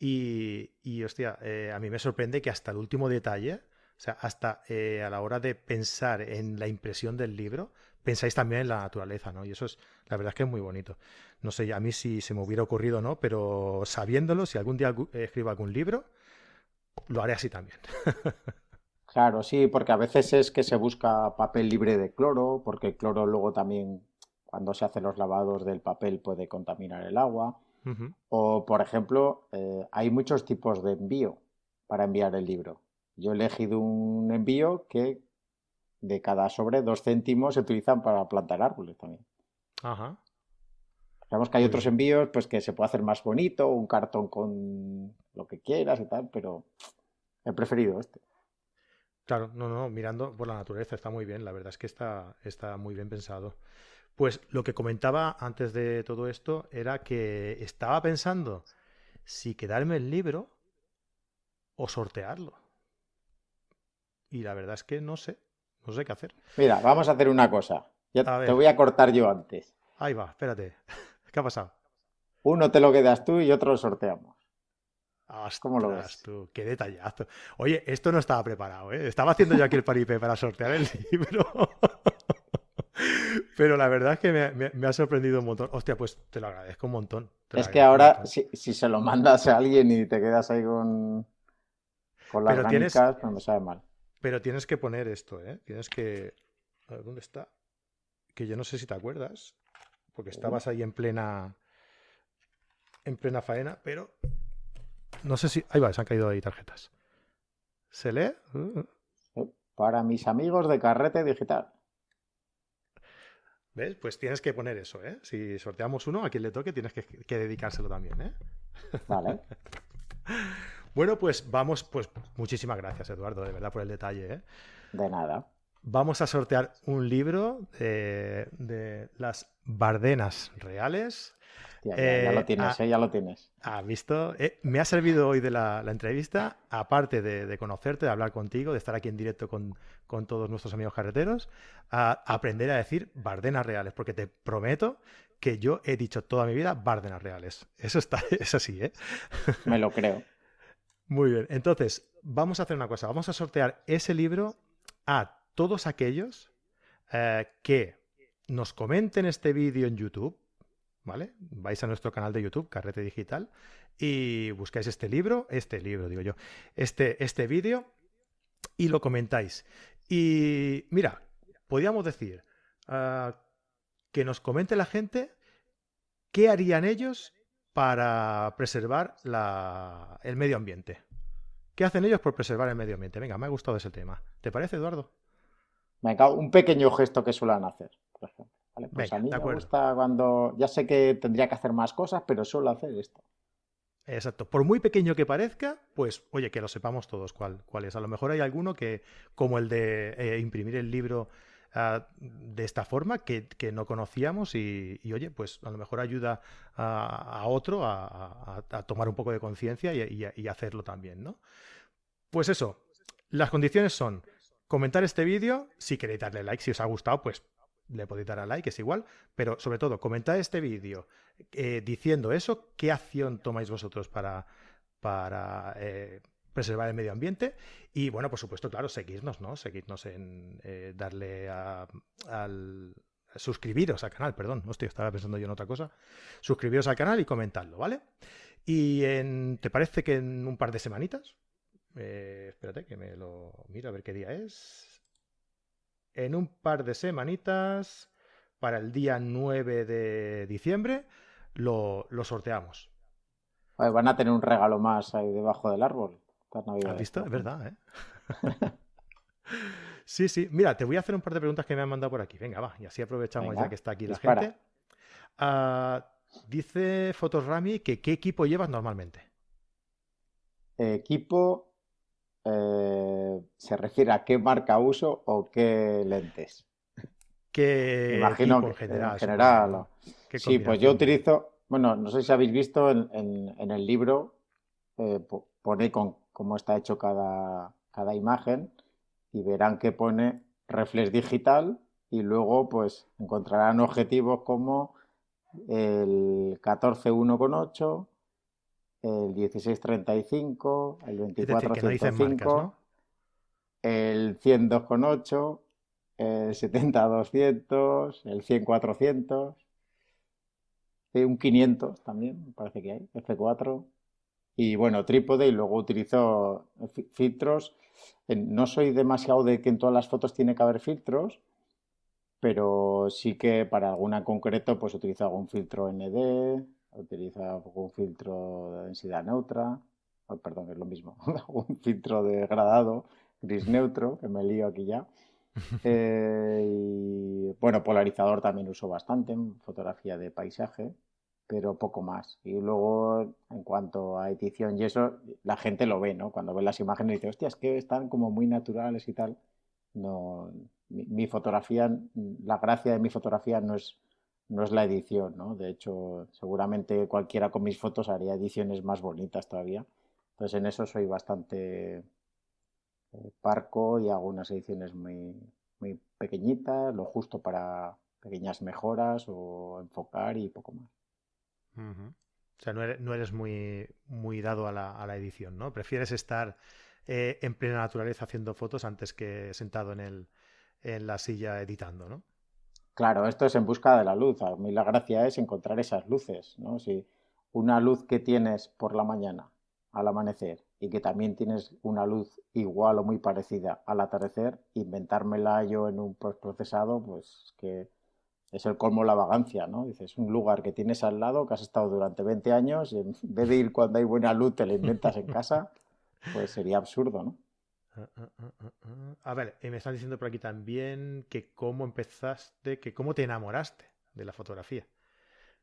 Y, y hostia, eh, a mí me sorprende que hasta el último detalle, sea, hasta eh, a la hora de pensar en la impresión del libro, pensáis también en la naturaleza, ¿no? Y eso es, la verdad es que es muy bonito. No sé a mí si se me hubiera ocurrido o no, pero sabiéndolo, si algún día escribo algún libro, lo haré así también. Claro, sí, porque a veces es que se busca papel libre de cloro, porque el cloro luego también cuando se hacen los lavados del papel puede contaminar el agua. O, por ejemplo, eh, hay muchos tipos de envío para enviar el libro. Yo he elegido un envío que de cada sobre dos céntimos se utilizan para plantar árboles también. Ajá. Sabemos que hay otros envíos pues que se puede hacer más bonito, un cartón con lo que quieras y tal, pero he preferido este. Claro, no, no, mirando por la naturaleza está muy bien, la verdad es que está, está muy bien pensado. Pues lo que comentaba antes de todo esto era que estaba pensando si quedarme el libro o sortearlo. Y la verdad es que no sé, no sé qué hacer. Mira, vamos a hacer una cosa. te voy a cortar yo antes. Ahí va, espérate. ¿Qué ha pasado? Uno te lo quedas tú y otro lo sorteamos. ¿Cómo lo ves? Tú, qué detallazo. Oye, esto no estaba preparado, ¿eh? Estaba haciendo yo aquí el paripé para sortear el libro. Pero la verdad es que me, ha sorprendido un montón. Hostia, pues te lo agradezco un montón. es que ahora, si, se lo mandas a alguien y te quedas ahí con, con las ganicas, pues me sabe mal. Pero tienes que poner esto, ¿eh? Tienes que... A ver, ¿dónde está? Que yo no sé si te acuerdas, porque estabas ahí en plena... En plena faena, pero... No sé si... Ahí va, se han caído ahí tarjetas. ¿Se lee? Para mis amigos de Carrete Digital. ¿Ves? Pues tienes que poner eso, ¿eh? Si sorteamos uno, a quien le toque tienes que, dedicárselo también, ¿eh? Vale. bueno, pues vamos, pues muchísimas gracias, Eduardo, de verdad, por el detalle, ¿eh? De nada. Vamos a sortear un libro de las Bardenas Reales ya, lo eh, tienes, ah, eh, ya lo tienes. ¿Has visto? Eh, me ha servido hoy de la, entrevista, aparte de, conocerte, de hablar contigo, de estar aquí en directo con, todos nuestros amigos carreteros, a aprender a decir bardenas reales, porque te prometo que yo he dicho toda mi vida bardenas reales. Eso está, es así, ¿eh? Me lo creo. Muy bien. Entonces, vamos a hacer una cosa. Vamos a sortear ese libro a todos aquellos que nos comenten este vídeo en YouTube ¿vale? Vais a nuestro canal de YouTube, Carrete Digital, y buscáis este libro, este libro, digo yo, este, este vídeo, y lo comentáis. Y mira, podríamos decir ah, que nos comente la gente qué harían ellos para preservar el medio ambiente. ¿Qué hacen ellos por preservar el medio ambiente? Venga, me ha gustado ese tema. ¿Te parece, Eduardo? Venga, un pequeño gesto que suelen hacer, por ejemplo. Pues a mí me gusta cuando ya sé que tendría que hacer más cosas, pero suelo hacer esto. Exacto. Por muy pequeño que parezca, pues oye, que lo sepamos todos cuál, cuál es. A lo mejor hay alguno que, como el de eh, imprimir el libro de esta forma, que, no conocíamos y, oye, pues a lo mejor ayuda a, otro a, tomar un poco de conciencia y, y, hacerlo también, ¿no? Pues eso, las condiciones son comentar este vídeo, si queréis darle like, si os ha gustado, pues le podéis dar a like, es igual, pero sobre todo, comentad este vídeo eh, diciendo eso, qué acción tomáis vosotros para, para eh, preservar el medio ambiente y bueno, por supuesto, claro, seguirnos, ¿no? Seguirnos en eh, darle a, al suscribiros al canal, perdón, hostia, estaba pensando yo en otra cosa. Suscribiros al canal y comentadlo, ¿vale? Y en, ¿te parece que en un par de semanitas? espérate que me lo miro a ver qué día es en un par de semanitas, para el día 9 de diciembre, lo, sorteamos. van a tener un regalo más ahí debajo del árbol. ¿Has visto? Es verdad, ¿eh? sí, sí. Mira, te voy a hacer un par de preguntas que me han mandado por aquí. Venga, va, y así aprovechamos ya que está aquí la gente. Ah, dice Fotorami que ¿qué equipo llevas normalmente? Equipo eh, se refiere a qué marca uso o qué lentes. ¿Qué imagino que en general. En general sí, pues yo utilizo, bueno, no sé si habéis visto en, el libro, eh, pone con cómo está hecho cada, cada imagen y verán que pone reflex digital y luego pues encontrarán objetivos como el 14.1.8, el 1635, el 2405, el 102,8, el 70200, el 10400, un 500 también, me parece que hay, F4. Y bueno, trípode y luego utilizo filtros. No soy demasiado de que en todas las fotos tiene que haber filtros, pero sí que para alguna en concreto pues utilizo algún filtro ND, utilizo algún filtro de densidad neutra, oh, perdón, es lo mismo, un filtro de gradado gris neutro, que me lío aquí ya. Eh, y bueno, polarizador también uso bastante en fotografía de paisaje, pero poco más. Y luego, en cuanto a edición y eso, la gente lo ve, ¿no? Cuando ve las imágenes dice, hostia, es que están como muy naturales y tal. No, mi, fotografía, la gracia de mi fotografía no es, no es la edición, ¿no? De hecho, seguramente cualquiera con mis fotos haría ediciones más bonitas todavía. Entonces, en eso soy bastante eh, parco y hago unas ediciones muy, muy pequeñitas, lo justo para pequeñas mejoras o enfocar y poco más. O sea, no eres, muy, muy dado a la, edición, ¿no? Prefieres estar eh, en plena naturaleza haciendo fotos antes que sentado en, el, en la silla editando, ¿no? Claro, esto es en busca de la luz. A mí la gracia es encontrar esas luces, ¿no? Si una luz que tienes por la mañana al amanecer y que también tienes una luz igual o muy parecida al atardecer, inventármela yo en un procesado, pues que es el colmo la vagancia, ¿no? Dices, un lugar que tienes al lado, que has estado durante 20 años, y en vez de ir cuando hay buena luz te lo inventas en casa, pues sería absurdo, ¿no? Ah, ah, ah, a ver, y me están diciendo por aquí también que cómo empezaste, que cómo te enamoraste de la fotografía.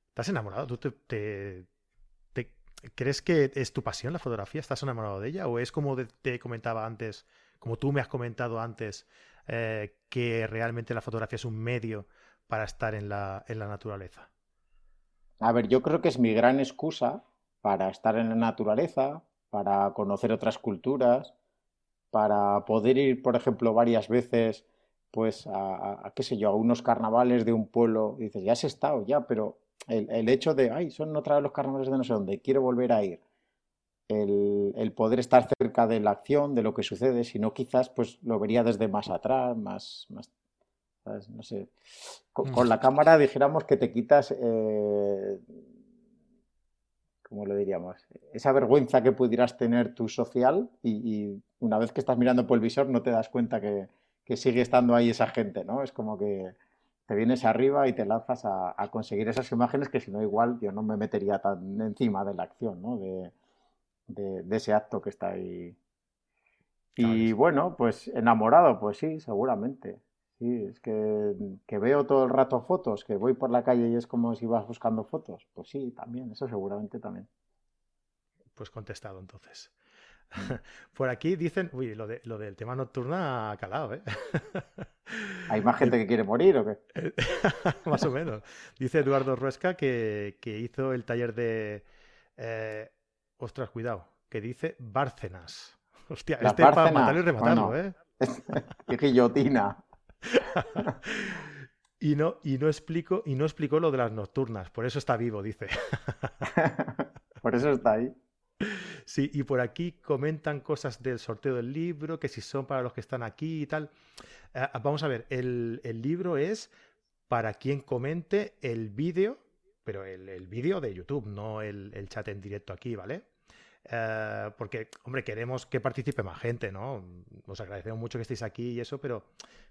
¿Estás enamorado? ¿Tú te, crees que es tu pasión la fotografía? ¿Estás enamorado de ella? ¿O es como te comentaba antes, como tú me has comentado antes, eh, que realmente la fotografía es un medio para estar en la, en la naturaleza? A ver, yo creo que es mi gran excusa para estar en la naturaleza, para conocer otras culturas, para poder ir, por ejemplo, varias veces, pues, a, qué sé yo, a unos carnavales de un pueblo. Dices, ya has estado, ya, pero el, hecho de, ay, son otra vez los carnavales de no sé dónde, quiero volver a ir. El, el, poder estar cerca de la acción, de lo que sucede, si no quizás pues lo vería desde más atrás, más, más no sé. Con, mm. la cámara dijéramos que te quitas, eh, ¿cómo lo diríamos? Esa vergüenza que pudieras tener tu social y, una vez que estás mirando por el visor no te das cuenta que, sigue estando ahí esa gente, ¿no? Es como que te vienes arriba y te lanzas a, conseguir esas imágenes que si no igual yo no me metería tan encima de la acción, ¿no? De, de ese acto que está ahí. Y bueno, pues enamorado, pues sí, seguramente. Sí, es que, veo todo el rato fotos, que voy por la calle y es como si vas buscando fotos. Pues sí, también, eso seguramente también. Pues contestado entonces. Mm. Por aquí dicen, uy, lo, de, lo del tema nocturna ha calado, ¿eh? ¿Hay más gente que quiere morir o qué? más o menos. Dice Eduardo Ruesca que, hizo el taller de... Eh, ostras, cuidado, que dice Bárcenas. Hostia, este para matarlo y rematarlo, ¿eh? Qué guillotina. y no, y no explico, y no explico lo de las nocturnas, por eso está vivo, dice. por eso está ahí. Sí, y por aquí comentan cosas del sorteo del libro, que si son para los que están aquí y tal. Eh, vamos a ver, el, libro es para quien comente el vídeo, pero el, vídeo de YouTube, no el, el, chat en directo aquí, ¿vale? Eh, porque, hombre, queremos que participe más gente, ¿no? Os agradecemos mucho que estéis aquí y eso, pero,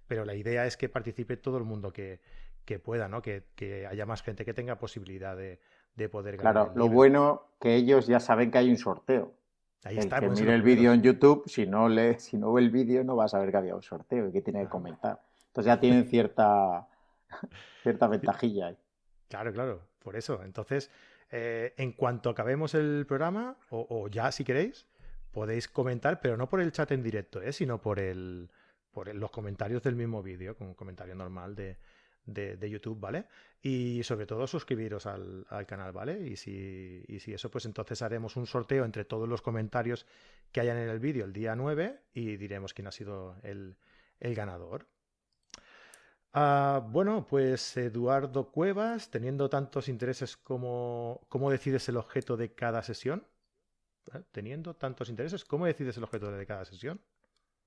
pero la idea es que participe todo el mundo que, pueda, ¿no? Que, haya más gente que tenga posibilidad de, poder ganar. Claro, lo bueno que ellos ya saben que hay un sorteo. Ahí está. Que pues, mire el vídeo en YouTube, si no, le, si no ve el vídeo, no va a saber que había un sorteo y que tiene que comentar. Entonces ya tienen cierta, cierta ventajilla ahí. Claro, claro, por eso. Entonces, eh, en cuanto acabemos el programa, o, ya si queréis, podéis comentar, pero no por el chat en directo, ¿eh? sino por, el, por los comentarios del mismo vídeo, como un comentario normal de, de, YouTube, ¿vale? Y sobre todo suscribiros al, canal, ¿vale? Y si, y si, eso, pues entonces haremos un sorteo entre todos los comentarios que hayan en el vídeo el día 9 y diremos quién ha sido el, el ganador. Ah, bueno, pues Eduardo Cuevas, teniendo tantos intereses como cómo decides el objeto de cada sesión. ¿Eh? Teniendo tantos intereses, ¿cómo decides el objeto de cada sesión?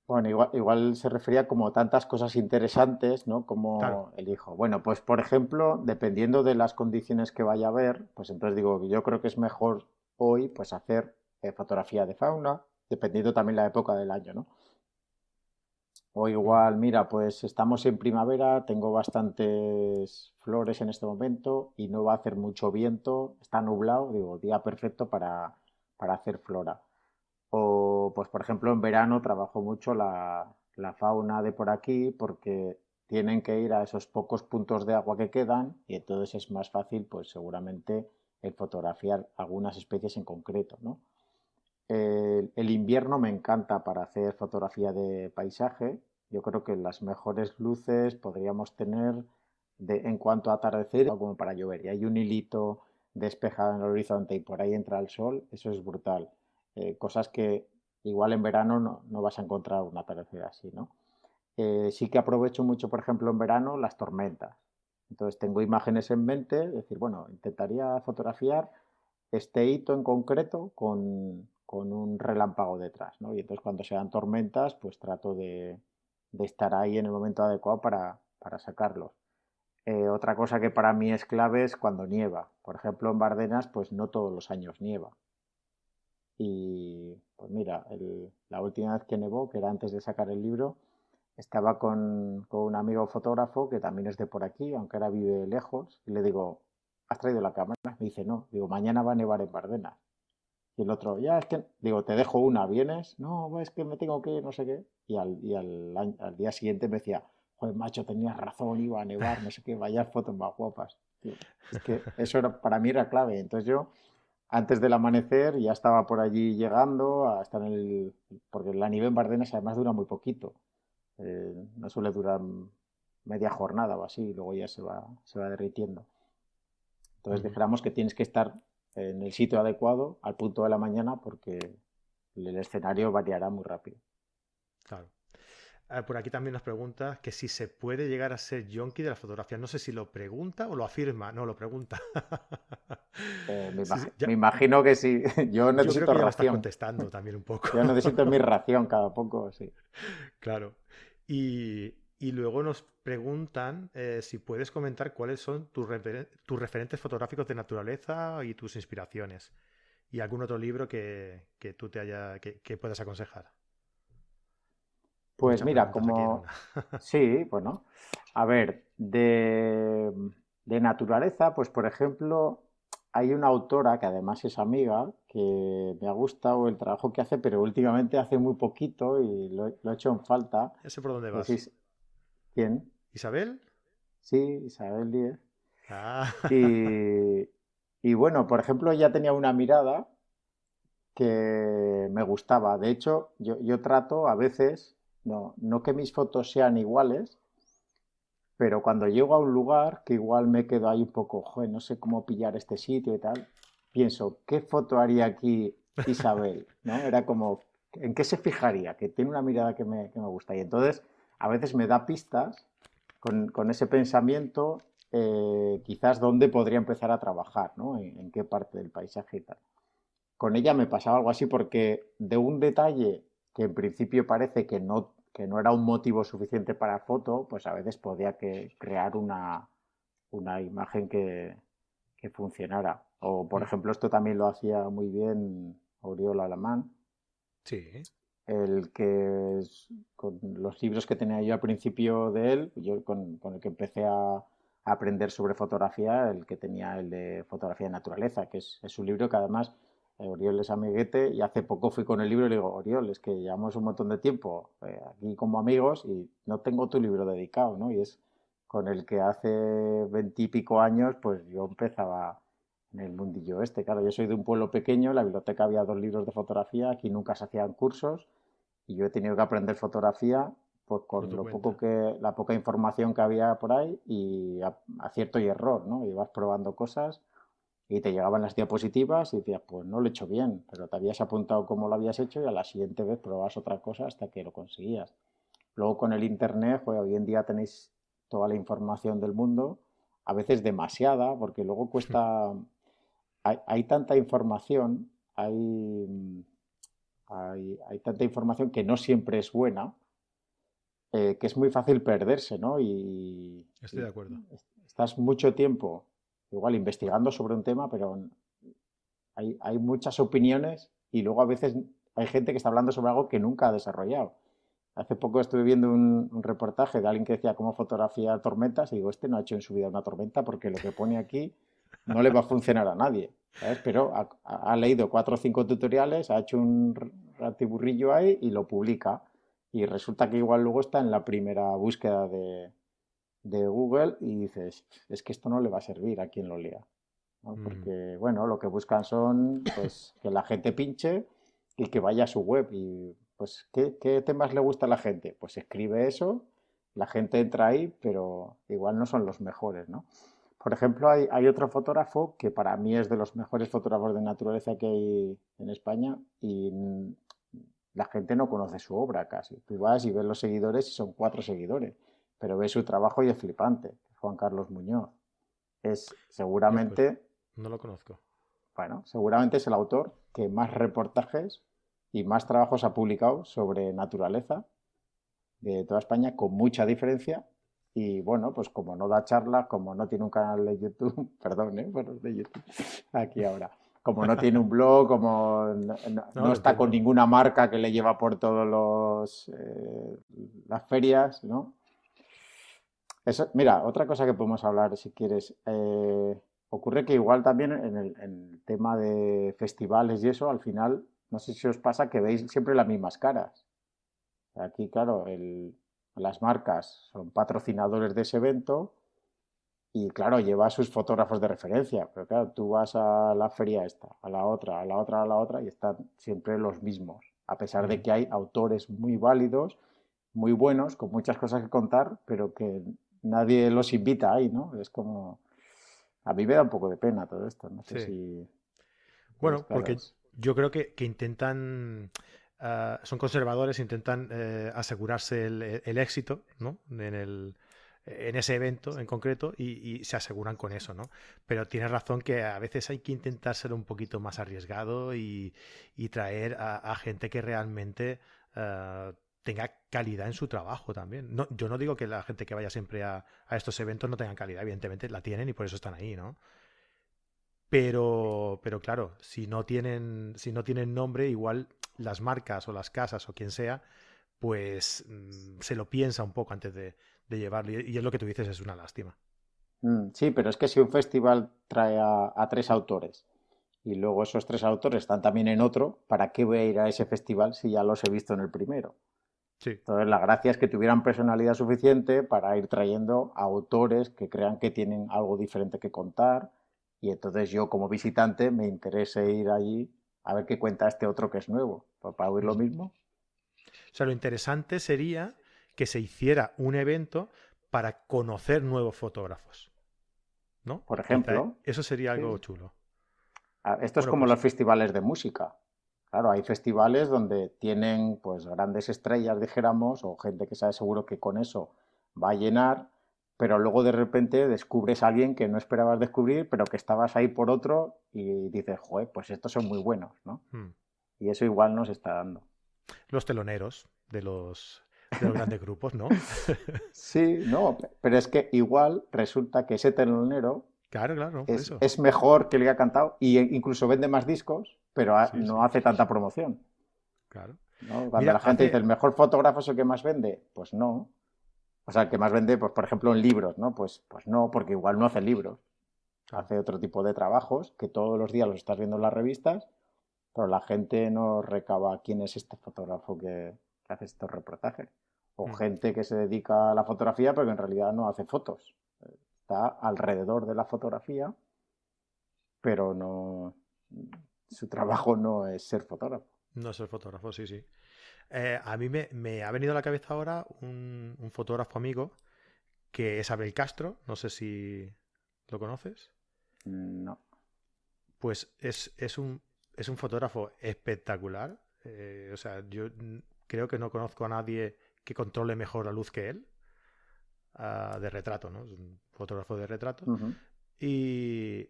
Bueno, igual, se refería como tantas cosas interesantes, ¿no? Como elijo. Bueno, pues por ejemplo, dependiendo de las condiciones que vaya a haber, pues entonces digo que yo creo que es mejor hoy pues hacer eh, fotografía de fauna, dependiendo también la época del año, ¿no? O igual, mira, pues estamos en primavera, tengo bastantes flores en este momento y no va a hacer mucho viento, está nublado, digo, día perfecto para, para hacer flora. O, pues, por ejemplo, en verano trabajo mucho la, la fauna de por aquí porque tienen que ir a esos pocos puntos de agua que quedan y entonces es más fácil, pues seguramente, el fotografiar algunas especies en concreto, ¿no? El, invierno me encanta para hacer fotografía de paisaje. Yo creo que las mejores luces podríamos tener en cuanto a atardecer como para llover. Y hay un hilito despejado en el horizonte y por ahí entra el sol, eso es brutal. Eh, cosas que igual en verano no, vas a encontrar un atardecer así, ¿no? Eh, sí que aprovecho mucho, por ejemplo, en verano las tormentas. Entonces tengo imágenes en mente, es decir, bueno, intentaría fotografiar este hito en concreto con, con un relámpago detrás, ¿no? Y entonces cuando se dan tormentas, pues trato de, estar ahí en el momento adecuado para, para sacarlos. Eh, otra cosa que para mí es clave es cuando nieva. Por ejemplo, en Bardenas, pues no todos los años nieva. Y pues mira, la última vez que nevó, que era antes de sacar el libro, estaba con, con, un amigo fotógrafo que también es de por aquí, aunque ahora vive lejos, y le digo, ¿has traído la cámara? Me dice, no. Digo, mañana va a nevar en Bardenas. Y el otro, ya es que, digo, te dejo una, ¿vienes? No, es que me tengo que ir, no sé qué. Y al, y al, al día siguiente me decía, joder, macho, tenías razón, iba a nevar, no sé qué, vaya fotos más guapas. Es que eso era, para mí era clave. Entonces yo, antes del amanecer, ya estaba por allí llegando a estar en el... Porque la nieve en Bardenas además dura muy poquito. Eh, no suele durar media jornada o así, y luego ya se va, se va derritiendo. Entonces dijéramos que tienes que estar en el sitio adecuado al punto de la mañana porque el escenario variará muy rápido. Claro. Ah, por aquí también nos pregunta que si se puede llegar a ser yonki de la fotografía. No sé si lo pregunta o lo afirma. No, lo pregunta. Eh, me, imagino que sí. Yo necesito Yo creo que contestando también un poco. Yo necesito mi ración cada poco, sí. Claro. Y, y luego nos preguntan eh, si puedes comentar cuáles son tus, referentes fotográficos de naturaleza y tus inspiraciones. Y algún otro libro que, tú te haya, que, puedas aconsejar. Pues mira, como... sí, bueno. A ver, de, de naturaleza, pues por ejemplo, hay una autora que además es amiga, que me ha gustado el trabajo que hace, pero últimamente hace muy poquito y lo, he hecho en falta. ¿Ese por dónde vas? ¿Quién? ¿Isabel? Sí, Isabel Díez. Ah. Y, bueno, por ejemplo, ya tenía una mirada que me gustaba. De hecho, yo, trato a veces, no, no que mis fotos sean iguales, pero cuando llego a un lugar que igual me quedo ahí un poco, joder, no sé cómo pillar este sitio y tal, pienso, ¿qué foto haría aquí Isabel? ¿No? Era como, ¿en qué se fijaría? Que tiene una mirada que me, que me gusta. Y entonces a veces me da pistas con, ese pensamiento, eh, quizás dónde podría empezar a trabajar, ¿no? En, qué parte del paisaje y tal. Con ella me pasaba algo así porque de un detalle que en principio parece que no, que no era un motivo suficiente para foto, pues a veces podía que crear una, una imagen que, que funcionara. O, por mm. ejemplo, esto también lo hacía muy bien Oriol Alamán. Sí el que con los libros que tenía yo al principio de él, yo con, el que empecé a, aprender sobre fotografía, el que tenía el de fotografía de naturaleza, que es, es un libro que además eh, Oriol es amiguete y hace poco fui con el libro y le digo, Oriol, es que llevamos un montón de tiempo eh, aquí como amigos y no tengo tu libro dedicado, ¿no? Y es con el que hace veintipico años pues yo empezaba en el mundillo este. Claro, yo soy de un pueblo pequeño, en la biblioteca había dos libros de fotografía, aquí nunca se hacían cursos y yo he tenido que aprender fotografía pues con lo poco que la poca información que había por ahí y acierto y error, ¿no? Ibas probando cosas y te llegaban las diapositivas y decías, pues no lo he hecho bien, pero te habías apuntado cómo lo habías hecho y a la siguiente vez probabas otra cosa hasta que lo conseguías. Luego con el internet, pues, hoy en día tenéis toda la información del mundo, a veces demasiada, porque luego cuesta hay, tanta información, hay, hay, tanta información que no siempre es buena, eh, que es muy fácil perderse, ¿no? Y, Estoy de acuerdo. estás mucho tiempo, igual, investigando sobre un tema, pero hay, muchas opiniones y luego a veces hay gente que está hablando sobre algo que nunca ha desarrollado. Hace poco estuve viendo un, reportaje de alguien que decía cómo fotografiar tormentas y digo, este no ha hecho en su vida una tormenta porque lo que pone aquí no le va a funcionar a nadie. Pero ha, leído cuatro o cinco tutoriales, ha hecho un ratiburrillo ahí y lo publica. Y resulta que igual luego está en la primera búsqueda de, Google y dices, es que esto no le va a servir a quien lo lea. Mm. Porque, bueno, lo que buscan son pues, que la gente pinche y que vaya a su web. Y, pues, ¿qué, ¿qué temas le gusta a la gente? Pues escribe eso, la gente entra ahí, pero igual no son los mejores, ¿no? Por ejemplo, hay, otro fotógrafo que para mí es de los mejores fotógrafos de naturaleza que hay en España y la gente no conoce su obra casi. Tú vas y ves los seguidores y son cuatro seguidores, pero ves su trabajo y es flipante. Juan Carlos Muñoz. Es seguramente... Pues, no lo conozco. Bueno, seguramente es el autor que más reportajes y más trabajos ha publicado sobre naturaleza de toda España, con mucha diferencia, y bueno, pues como no da charlas, como no tiene un canal de YouTube, perdón, ¿eh? Bueno, de YouTube, aquí ahora. Como no tiene un blog, como no, está con ninguna marca que le lleva por todos los eh, las ferias, ¿no? Eso, mira, otra cosa que podemos hablar, si quieres, eh, ocurre que igual también en el, en el tema de festivales y eso, al final, no sé si os pasa que veis siempre las mismas caras. Aquí, claro, el, las marcas son patrocinadores de ese evento y claro, lleva a sus fotógrafos de referencia, pero claro, tú vas a la feria esta, a la otra, a la otra, a la otra y están siempre los mismos, a pesar de que hay autores muy válidos, muy buenos, con muchas cosas que contar, pero que nadie los invita ahí, ¿no? Es como... A mí me da un poco de pena todo esto, no sé si... Bueno, porque yo creo que, que intentan Ah, son conservadores, intentan eh, asegurarse el, éxito ¿no? en, el, en ese evento en concreto y, se aseguran con eso, ¿no? Pero tienes razón que a veces hay que intentar ser un poquito más arriesgado y, traer a, gente que realmente ah, tenga calidad en su trabajo también. No, yo no digo que la gente que vaya siempre a, a, estos eventos no tenga calidad, evidentemente la tienen y por eso están ahí, ¿no? Pero, pero claro, si no tienen, si no tienen nombre, igual las marcas o las casas o quien sea, pues mm, se lo piensa un poco antes de, llevarlo. Y, es lo que tú dices, es una lástima. Mm, sí, pero es que si un festival trae a, tres autores y luego esos tres autores están también en otro, ¿para qué voy a ir a ese festival si ya los he visto en el primero? Sí. Entonces, la gracia es que tuvieran personalidad suficiente para ir trayendo autores que crean que tienen algo diferente que contar y entonces yo como visitante me interese ir allí a ver qué cuenta este otro que es nuevo, para oír lo mismo. O sea, lo interesante sería que se hiciera un evento para conocer nuevos fotógrafos. ¿No? Por ejemplo. Eso sería algo chulo. Ah, esto es como pues los festivales de música. Claro, hay festivales donde tienen pues grandes estrellas, dijéramos, o gente que sabe seguro que con eso va a llenar, pero luego de repente descubres a alguien que no esperabas descubrir, pero que estabas ahí por otro y dices, joder, pues estos son muy buenos, ¿no? Hmm. Y eso igual nos está dando. Los teloneros de los, grandes grupos, ¿no? sí, no, pero es que igual resulta que ese telonero claro, claro, es, mejor que el que ha cantado e incluso vende más discos, pero no hace tanta promoción. Claro. Cuando la gente dice, ¿el mejor fotógrafo es el que más vende? Pues no. O sea, el que más vende, pues, por ejemplo, en libros, ¿no? Pues, pues no, porque igual no hace libros. Hace otro tipo de trabajos que todos los días los estás viendo en las revistas, pero la gente no recaba quién es este fotógrafo que, hace estos reportajes. O mm. gente que se dedica a la fotografía, pero que en realidad no hace fotos. Está alrededor de la fotografía, pero no. Su trabajo no es ser fotógrafo. No es ser fotógrafo, sí, sí. Eh, a mí me, ha venido a la cabeza ahora un, fotógrafo amigo que es Abel Castro. No sé si lo conoces. No. Pues es, un, es un fotógrafo espectacular. Eh, o sea, yo creo que no conozco a nadie que controle mejor la luz que él. Ah, de retrato, ¿no? Es un fotógrafo de retrato. y,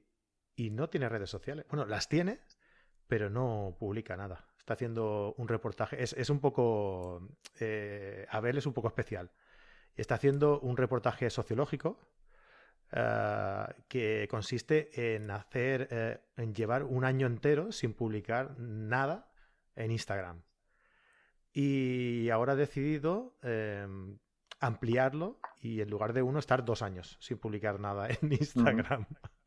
y no tiene redes sociales. Bueno, las tiene, pero no publica nada está haciendo un reportaje. Es, un poco. Eh, Abel es un poco especial. Está haciendo un reportaje sociológico eh, que consiste en hacer. Eh, en llevar un año entero sin publicar nada en Instagram. Y ahora he decidido em, ampliarlo y en lugar de uno estar dos años sin publicar nada en Instagram.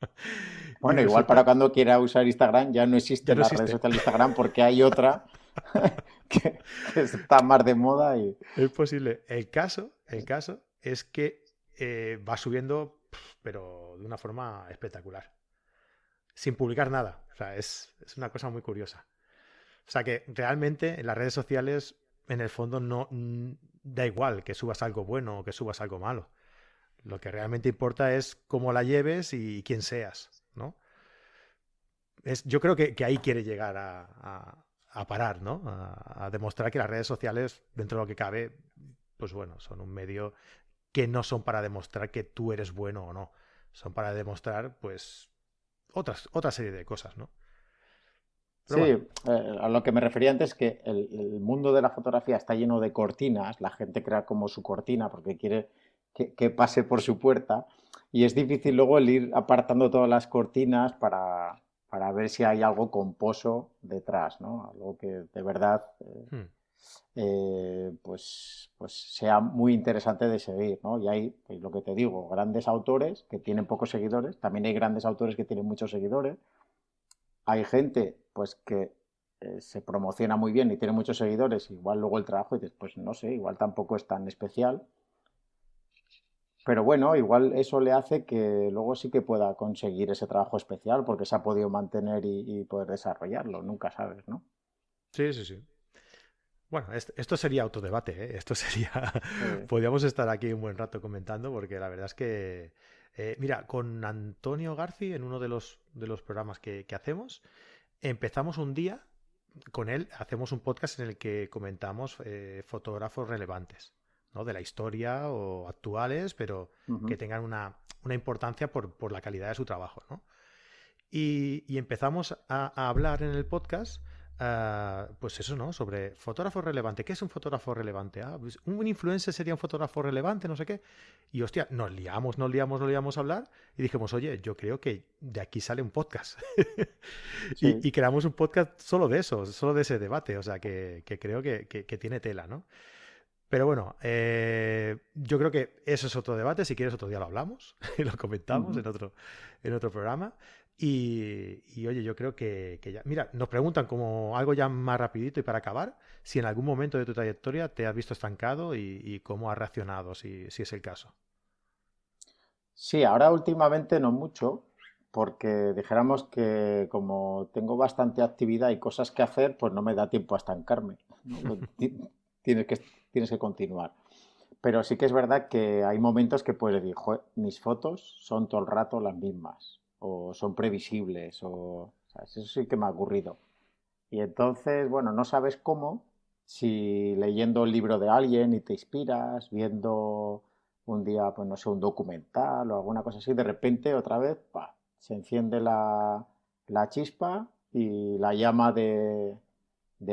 Bueno, igual para cuando quiera usar Instagram ya no existe la red social Instagram porque hay otra que, está más de moda y... Es posible. El caso, el caso es que eh, va subiendo, pero de una forma espectacular. Sin publicar nada. O sea, es, es una cosa muy curiosa. O sea que realmente en las redes sociales, en el fondo, no da igual que subas algo bueno o que subas algo malo. Lo que realmente importa es cómo la lleves y quién seas, ¿no? Es, yo creo que, ahí quiere llegar a, parar, ¿no? A, demostrar que las redes sociales, dentro de lo que cabe, pues bueno, son un medio que no son para demostrar que tú eres bueno o no. Son para demostrar, pues, otras, otra serie de cosas, ¿no? sí, eh, a lo que me refería antes es que el, mundo de la fotografía está lleno de cortinas, la gente crea como su cortina porque quiere que, pase por su puerta y es difícil luego el ir apartando todas las cortinas para, ver si hay algo composo detrás, ¿no? Algo que de verdad eh, hmm. eh, pues, pues sea muy interesante de seguir, ¿no? Y hay, pues, lo que te digo, grandes autores que tienen pocos seguidores, también hay grandes autores que tienen muchos seguidores, hay gente pues que eh, se promociona muy bien y tiene muchos seguidores, igual luego el trabajo y dices, pues no sé, igual tampoco es tan especial. Pero bueno, igual eso le hace que luego sí que pueda conseguir ese trabajo especial porque se ha podido mantener y, poder desarrollarlo, nunca sabes, ¿no? Sí, sí, sí. Bueno, esto sería autodebate, ¿eh? Esto sería... Podríamos estar aquí un buen rato comentando porque la verdad es que... Eh, mira, con Antonio Garci en uno de los, de los programas que hacemos, empezamos un día con él, hacemos un podcast en el que comentamos eh, fotógrafos relevantes, ¿no? De la historia o actuales, pero que tengan una, importancia por, la calidad de su trabajo, ¿no? Y, empezamos a, hablar en el podcast Ah, pues eso, ¿no? Sobre fotógrafo relevante. ¿Qué es un fotógrafo relevante? Ah, pues un influencer sería un fotógrafo relevante, no sé qué. Y hostia, nos liamos, nos liamos, nos liamos a hablar y dijimos, oye, yo creo que de aquí sale un podcast. y, creamos un podcast solo de eso, solo de ese debate. O sea, que, creo que, tiene tela, ¿no? Pero bueno, eh, yo creo que eso es otro debate. Si quieres, otro día lo hablamos y lo comentamos en, otro, en otro programa. Y, oye, yo creo que, ya. Mira, nos preguntan como algo ya más rapidito y para acabar, si en algún momento de tu trayectoria te has visto estancado y, cómo has reaccionado, si, es el caso. Sí, ahora últimamente no mucho, porque dijéramos que como tengo bastante actividad y cosas que hacer, pues no me da tiempo a estancarme. tienes, que, tienes que continuar. Pero sí que es verdad que hay momentos que puedes decir, mis fotos son todo el rato las mismas o son previsibles, o, eso sí que me ha ocurrido. Y entonces, bueno, no sabes cómo, si leyendo el libro de alguien y te inspiras, viendo un día, pues no sé, un documental o alguna cosa así, de repente otra vez se enciende la, chispa y la llama de,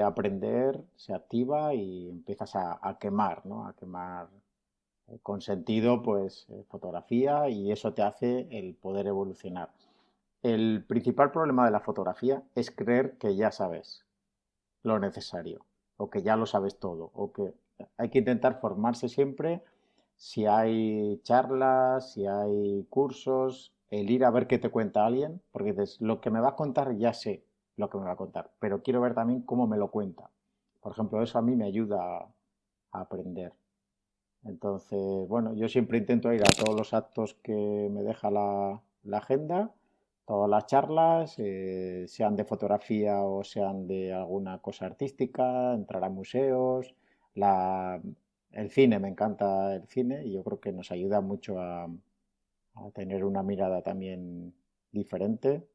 aprender se activa y empiezas a, a quemar, ¿no? A quemar eh, con sentido, pues eh, fotografía y eso te hace el poder evolucionar. El principal problema de la fotografía es creer que ya sabes lo necesario o que ya lo sabes todo o que hay que intentar formarse siempre si hay charlas, si hay cursos, el ir a ver qué te cuenta alguien, porque dices, lo que me va a contar ya sé lo que me va a contar, pero quiero ver también cómo me lo cuenta. Por ejemplo, eso a mí me ayuda a aprender. Entonces, bueno, yo siempre intento ir a todos los actos que me deja la, agenda, todas las charlas, eh, sean de fotografía o sean de alguna cosa artística, entrar a museos, el cine, me encanta el cine y yo creo que nos ayuda mucho a, tener una mirada también diferente.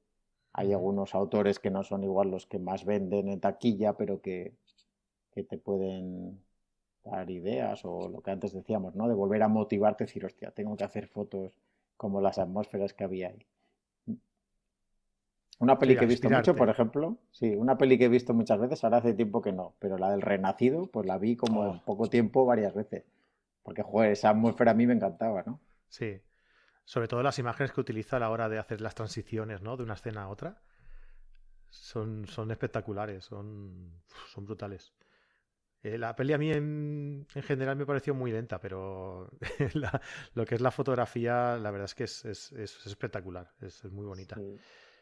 Hay algunos autores que no son igual los que más venden en taquilla, pero que te pueden dar ideas o lo que antes decíamos, ¿no? De volver a motivarte, decir, hostia, tengo que hacer fotos como las atmósferas que había ahí. Una peli que he visto mucho, por ejemplo, sí, una peli que he visto muchas veces, ahora hace tiempo que no, pero la del Renacido, pues la vi como en oh. poco tiempo varias veces. Porque, joder, esa atmósfera a mí me encantaba, ¿no? Sí. Sobre todo las imágenes que utiliza a la hora de hacer las transiciones, ¿no? De una escena a otra. Son, son espectaculares, son, son brutales. Eh, la peli a mí en, general me pareció muy lenta, pero lo que es la fotografía, la verdad es que es, espectacular, es, muy bonita.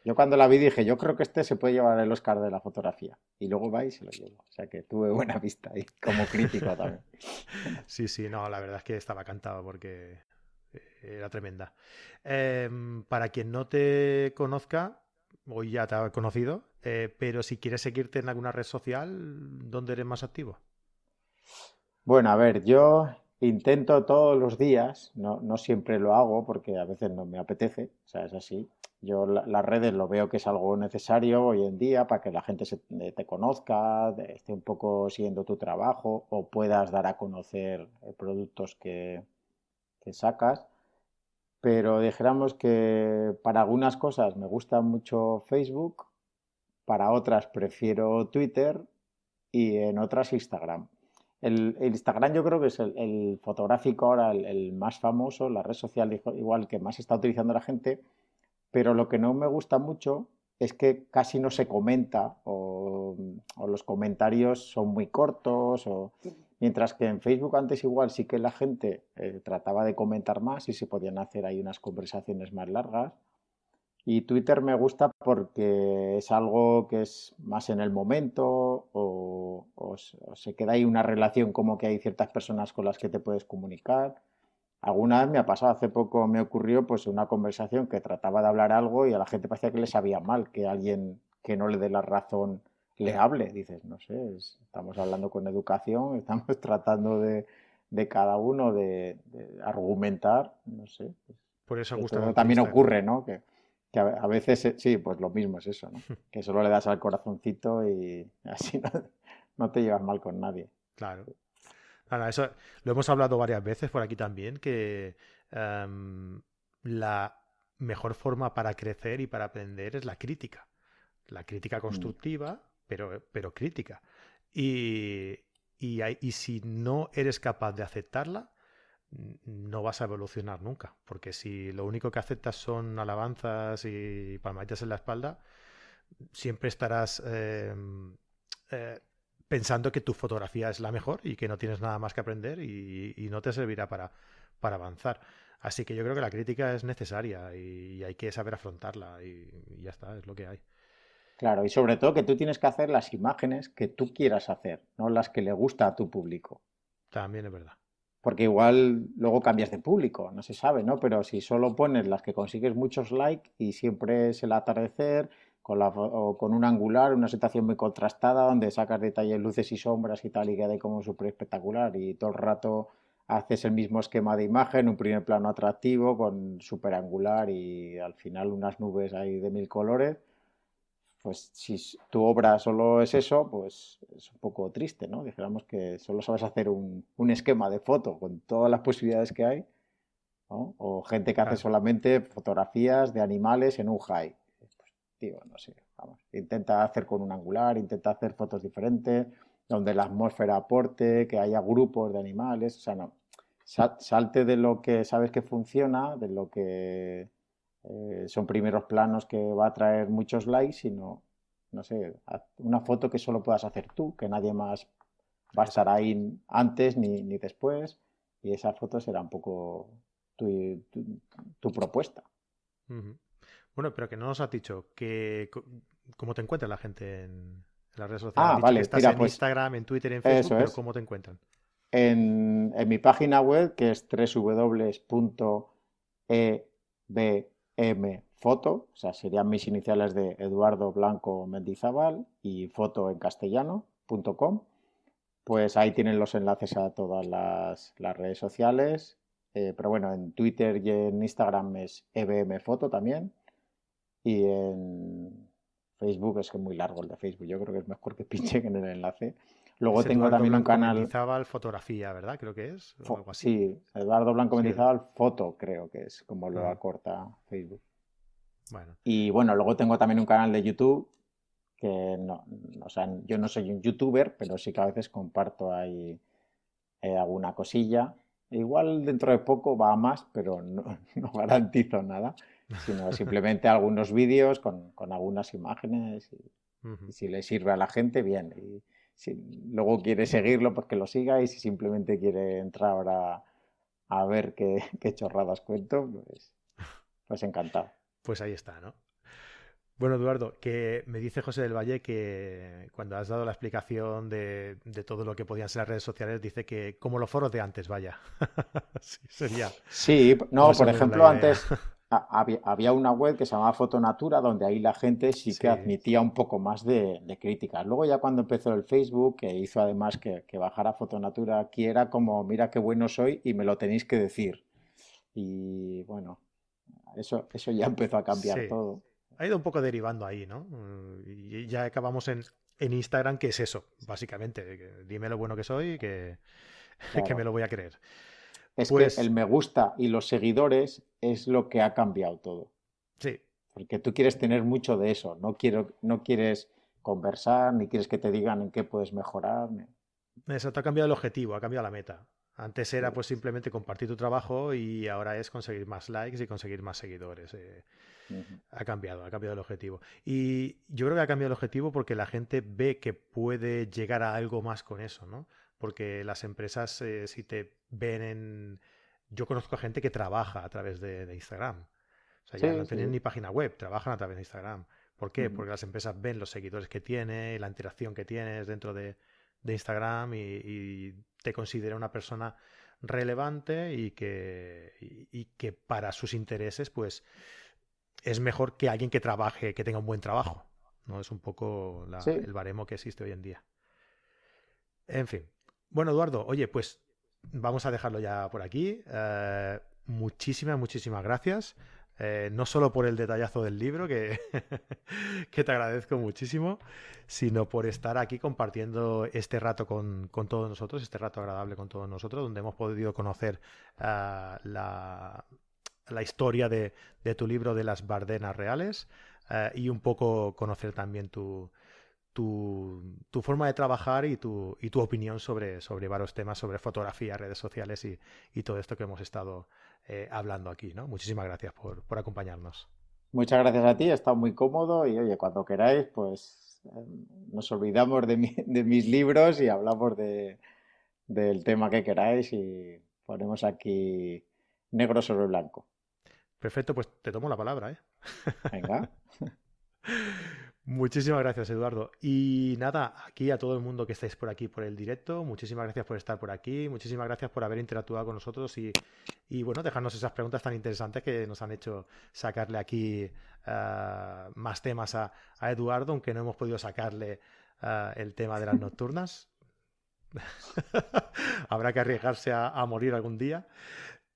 Yo cuando la vi dije, yo creo que este se puede llevar el Oscar de la fotografía. Y luego va y se lo llevo. O sea que tuve buena vista ahí, como crítico también. Sí, sí, no, la verdad es que estaba cantado porque era tremenda. Em, para quien no te conozca, hoy ya te ha conocido, eh, pero si quieres seguirte en alguna red social, ¿dónde eres más activo? Bueno, a ver, yo intento todos los días, no, no siempre lo hago porque a veces no me apetece, o sea, es así. Yo las redes lo veo que es algo necesario hoy en día para que la gente se, eh, te conozca, esté un poco siguiendo tu trabajo o puedas dar a conocer eh, productos que, que sacas. Pero dijéramos que para algunas cosas me gusta mucho Facebook, para otras prefiero Twitter y en otras Instagram. El, Instagram yo creo que es el, fotográfico ahora el, más famoso, la red social igual que más está utilizando la gente, pero lo que no me gusta mucho es que casi no se comenta o, los comentarios son muy cortos o mientras que en Facebook antes igual sí que la gente eh, trataba de comentar más y se podían hacer ahí unas conversaciones más largas y Twitter me gusta porque es algo que es más en el momento o, se queda ahí una relación como que hay ciertas personas con las que te puedes comunicar. Alguna vez me ha pasado, hace poco me ocurrió pues una conversación que trataba de hablar algo y a la gente parecía que le sabía mal que alguien que no le dé la razón le hable. Dices, no sé, estamos hablando con educación, estamos tratando de, cada uno de, argumentar, no sé. Pues, Por eso gusta también ocurre, ¿no? Que, que a, veces, eh, sí, pues lo mismo es eso, ¿no? Que solo le das al corazoncito y así no, te llevas mal con nadie. Claro. eso lo hemos hablado varias veces por aquí también, que em, la mejor forma para crecer y para aprender es la crítica. La crítica mm. constructiva, pero, pero crítica. Y, y, y si no eres capaz de aceptarla, no vas a evolucionar nunca, porque si lo único que aceptas son alabanzas y palmaditas en la espalda, siempre estarás em, eh, pensando que tu fotografía es la mejor y que no tienes nada más que aprender y, no te servirá para, para, avanzar. Así que yo creo que la crítica es necesaria y, hay que saber afrontarla y ya está, es lo que hay. Claro, y sobre todo que tú tienes que hacer las imágenes que tú quieras hacer, no las que le gusta a tu público. También es verdad porque igual luego cambias de público, no se sabe, ¿no? Pero si solo pones las que consigues muchos likes y siempre es el atardecer con, la, o con un angular, una situación muy contrastada donde sacas detalles, luces y sombras y tal y queda como súper espectacular y todo el rato haces el mismo esquema de imagen, un primer plano atractivo con súper angular y al final unas nubes ahí de mil colores, pues si tu obra solo es eso, pues es un poco triste, ¿no? Dijéramos que solo sabes hacer un, esquema de foto con todas las posibilidades que hay, ¿no? O gente que hace solamente fotografías de animales en un high. Pues, digo, no sé, vamos, intenta hacer con un angular, intenta hacer fotos diferentes, donde la atmósfera aporte, que haya grupos de animales, o sea, no. Salte de lo que sabes que funciona, de lo que eh, son primeros planos que va a traer muchos likes, sino, no sé, una foto que solo puedas hacer tú, que nadie más va a estar ahí antes ni, después, y esa foto será un poco tu, tu, propuesta. Bueno, pero que no nos has dicho que cómo te encuentra la gente en, las redes sociales. Ah, vale, estás en pues Instagram, en Twitter, en Facebook, pero ¿cómo te encuentran? En, en, mi página web, que es www.eb M foto, o sea, serían mis iniciales de Eduardo Blanco Mendizábal y foto en castellano.com. Pues ahí tienen los enlaces a todas las, redes sociales. Eh, pero bueno, en Twitter y en Instagram es EBM Foto también. Y en Facebook es que es muy largo el de Facebook. Yo creo que es mejor que pinchen en el enlace. Luego tengo también un canal. Mendizábal Fotografía, ¿verdad? Creo que es. Sí, Eduardo Blanco Mendizábal Foto, creo que es como lo acorta Facebook. Bueno. Y bueno, luego tengo también un canal de YouTube que no, o sea, yo no soy un youtuber, pero sí que a veces comparto ahí eh, alguna cosilla. Igual dentro de poco va a más, pero no, garantizo nada, sino simplemente algunos vídeos con, algunas imágenes y, si le sirve a la gente, bien. Y, si luego quiere seguirlo, pues que lo siga y si simplemente quiere entrar ahora a ver qué, qué chorradas cuento, pues, pues encantado. Pues ahí está, ¿no? Bueno, Eduardo, que me dice José del Valle que cuando has dado la explicación de, todo lo que podían ser las redes sociales, dice que como los foros de antes, vaya. sí, sería. Sí, no, por ejemplo, antes había, una web que se llamaba Fotonatura, donde ahí la gente sí que admitía un poco más de, críticas. Luego ya cuando empezó el Facebook, que hizo además que, que bajara Fotonatura aquí, era como, mira qué bueno soy y me lo tenéis que decir. Y bueno, eso, eso ya empezó a cambiar todo ha ido un poco derivando ahí, ¿no? Y ya acabamos en, Instagram, que es eso, básicamente. Dime lo bueno que soy que, que me lo voy a creer. Es que pues el me gusta y los seguidores es lo que ha cambiado todo. Sí. Porque tú quieres tener mucho de eso, no, quiero, no quieres conversar, ni quieres que te digan en qué puedes mejorar. Exacto, ha cambiado el objetivo, ha cambiado la meta. Antes era pues simplemente compartir tu trabajo y ahora es conseguir más likes y conseguir más seguidores. Eh. Ha cambiado, ha cambiado el objetivo. Y yo creo que ha cambiado el objetivo porque la gente ve que puede llegar a algo más con eso, ¿no? Porque las empresas, eh, si te ven en... Yo conozco a gente que trabaja a través de, Instagram. O sea, ya no tienen ni página web, trabajan a través de Instagram. ¿Por qué? Porque las empresas ven los seguidores que tiene, la interacción que tienes dentro de, Instagram y, te considera una persona relevante y que, y que para sus intereses, pues es mejor que alguien que trabaje, que tenga un buen trabajo. ¿no? Es un poco el baremo que existe hoy en día. En fin. Bueno, Eduardo, oye, pues vamos a dejarlo ya por aquí. Eh, muchísimas, muchísimas gracias. Eh, no solo por el detallazo del libro, que, que, te agradezco muchísimo, sino por estar aquí compartiendo este rato con, todos nosotros, este rato agradable con todos nosotros, donde hemos podido conocer uh, la, la historia de, tu libro de las Bardenas reales eh, y un poco conocer también tu, tu, forma de trabajar y tu, y tu opinión sobre, sobre varios temas, sobre fotografía, redes sociales y, todo esto que hemos estado eh, hablando aquí. ¿no? Muchísimas gracias por, acompañarnos. Muchas gracias a ti, he estado muy cómodo y oye, cuando queráis, pues em, nos olvidamos de, de mis libros y hablamos de, del tema que queráis y ponemos aquí negro sobre blanco. Perfecto, pues te tomo la palabra, ¿eh? Venga. Muchísimas gracias, Eduardo. Y nada, aquí a todo el mundo que estáis por aquí por el directo, muchísimas gracias por estar por aquí, muchísimas gracias por haber interactuado con nosotros y, y bueno, dejarnos esas preguntas tan interesantes que nos han hecho sacarle aquí uh, más temas a, a, Eduardo, aunque no hemos podido sacarle uh, el tema de las nocturnas. Habrá que arriesgarse a, a morir algún día.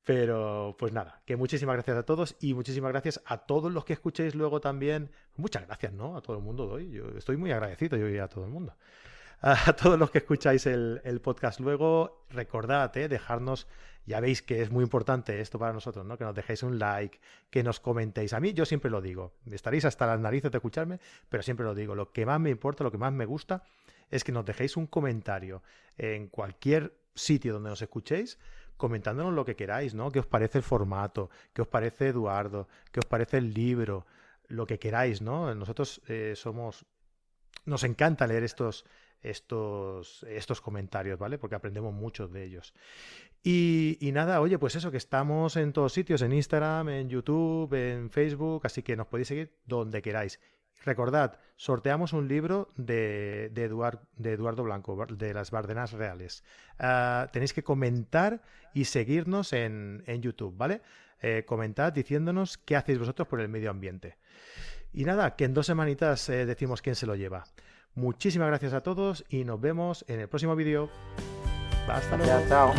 Pero pues nada, que muchísimas gracias a todos y muchísimas gracias a todos los que escuchéis luego también. Muchas gracias, ¿no? A todo el mundo doy. Yo estoy muy agradecido yo a todo el mundo. A todos los que escucháis el, podcast luego, recordad, ¿eh? dejarnos, ya veis que es muy importante esto para nosotros, ¿no? Que nos dejéis un like, que nos comentéis. A mí yo siempre lo digo, estaréis hasta las narices de escucharme, pero siempre lo digo, lo que más me importa, lo que más me gusta es que nos dejéis un comentario en cualquier sitio donde nos escuchéis comentándonos lo que queráis, ¿no? ¿Qué os parece el formato? ¿Qué os parece Eduardo? ¿Qué os parece el libro? Lo que queráis, ¿no? Nosotros eh, somos... Nos encanta leer estos, estos, estos comentarios, ¿vale? Porque aprendemos mucho de ellos. Y, y, nada, oye, pues eso, que estamos en todos sitios, en Instagram, en YouTube, en Facebook, así que nos podéis seguir donde queráis. Recordad, sorteamos un libro de, Eduardo Blanco, de las Bardenas Reales. Ah, tenéis que comentar y seguirnos en, YouTube, ¿vale? Eh, comentad diciéndonos qué hacéis vosotros por el medio ambiente. Y nada, que en dos semanitas eh, decimos quién se lo lleva. Muchísimas gracias a todos y nos vemos en el próximo vídeo. Hasta luego. chao.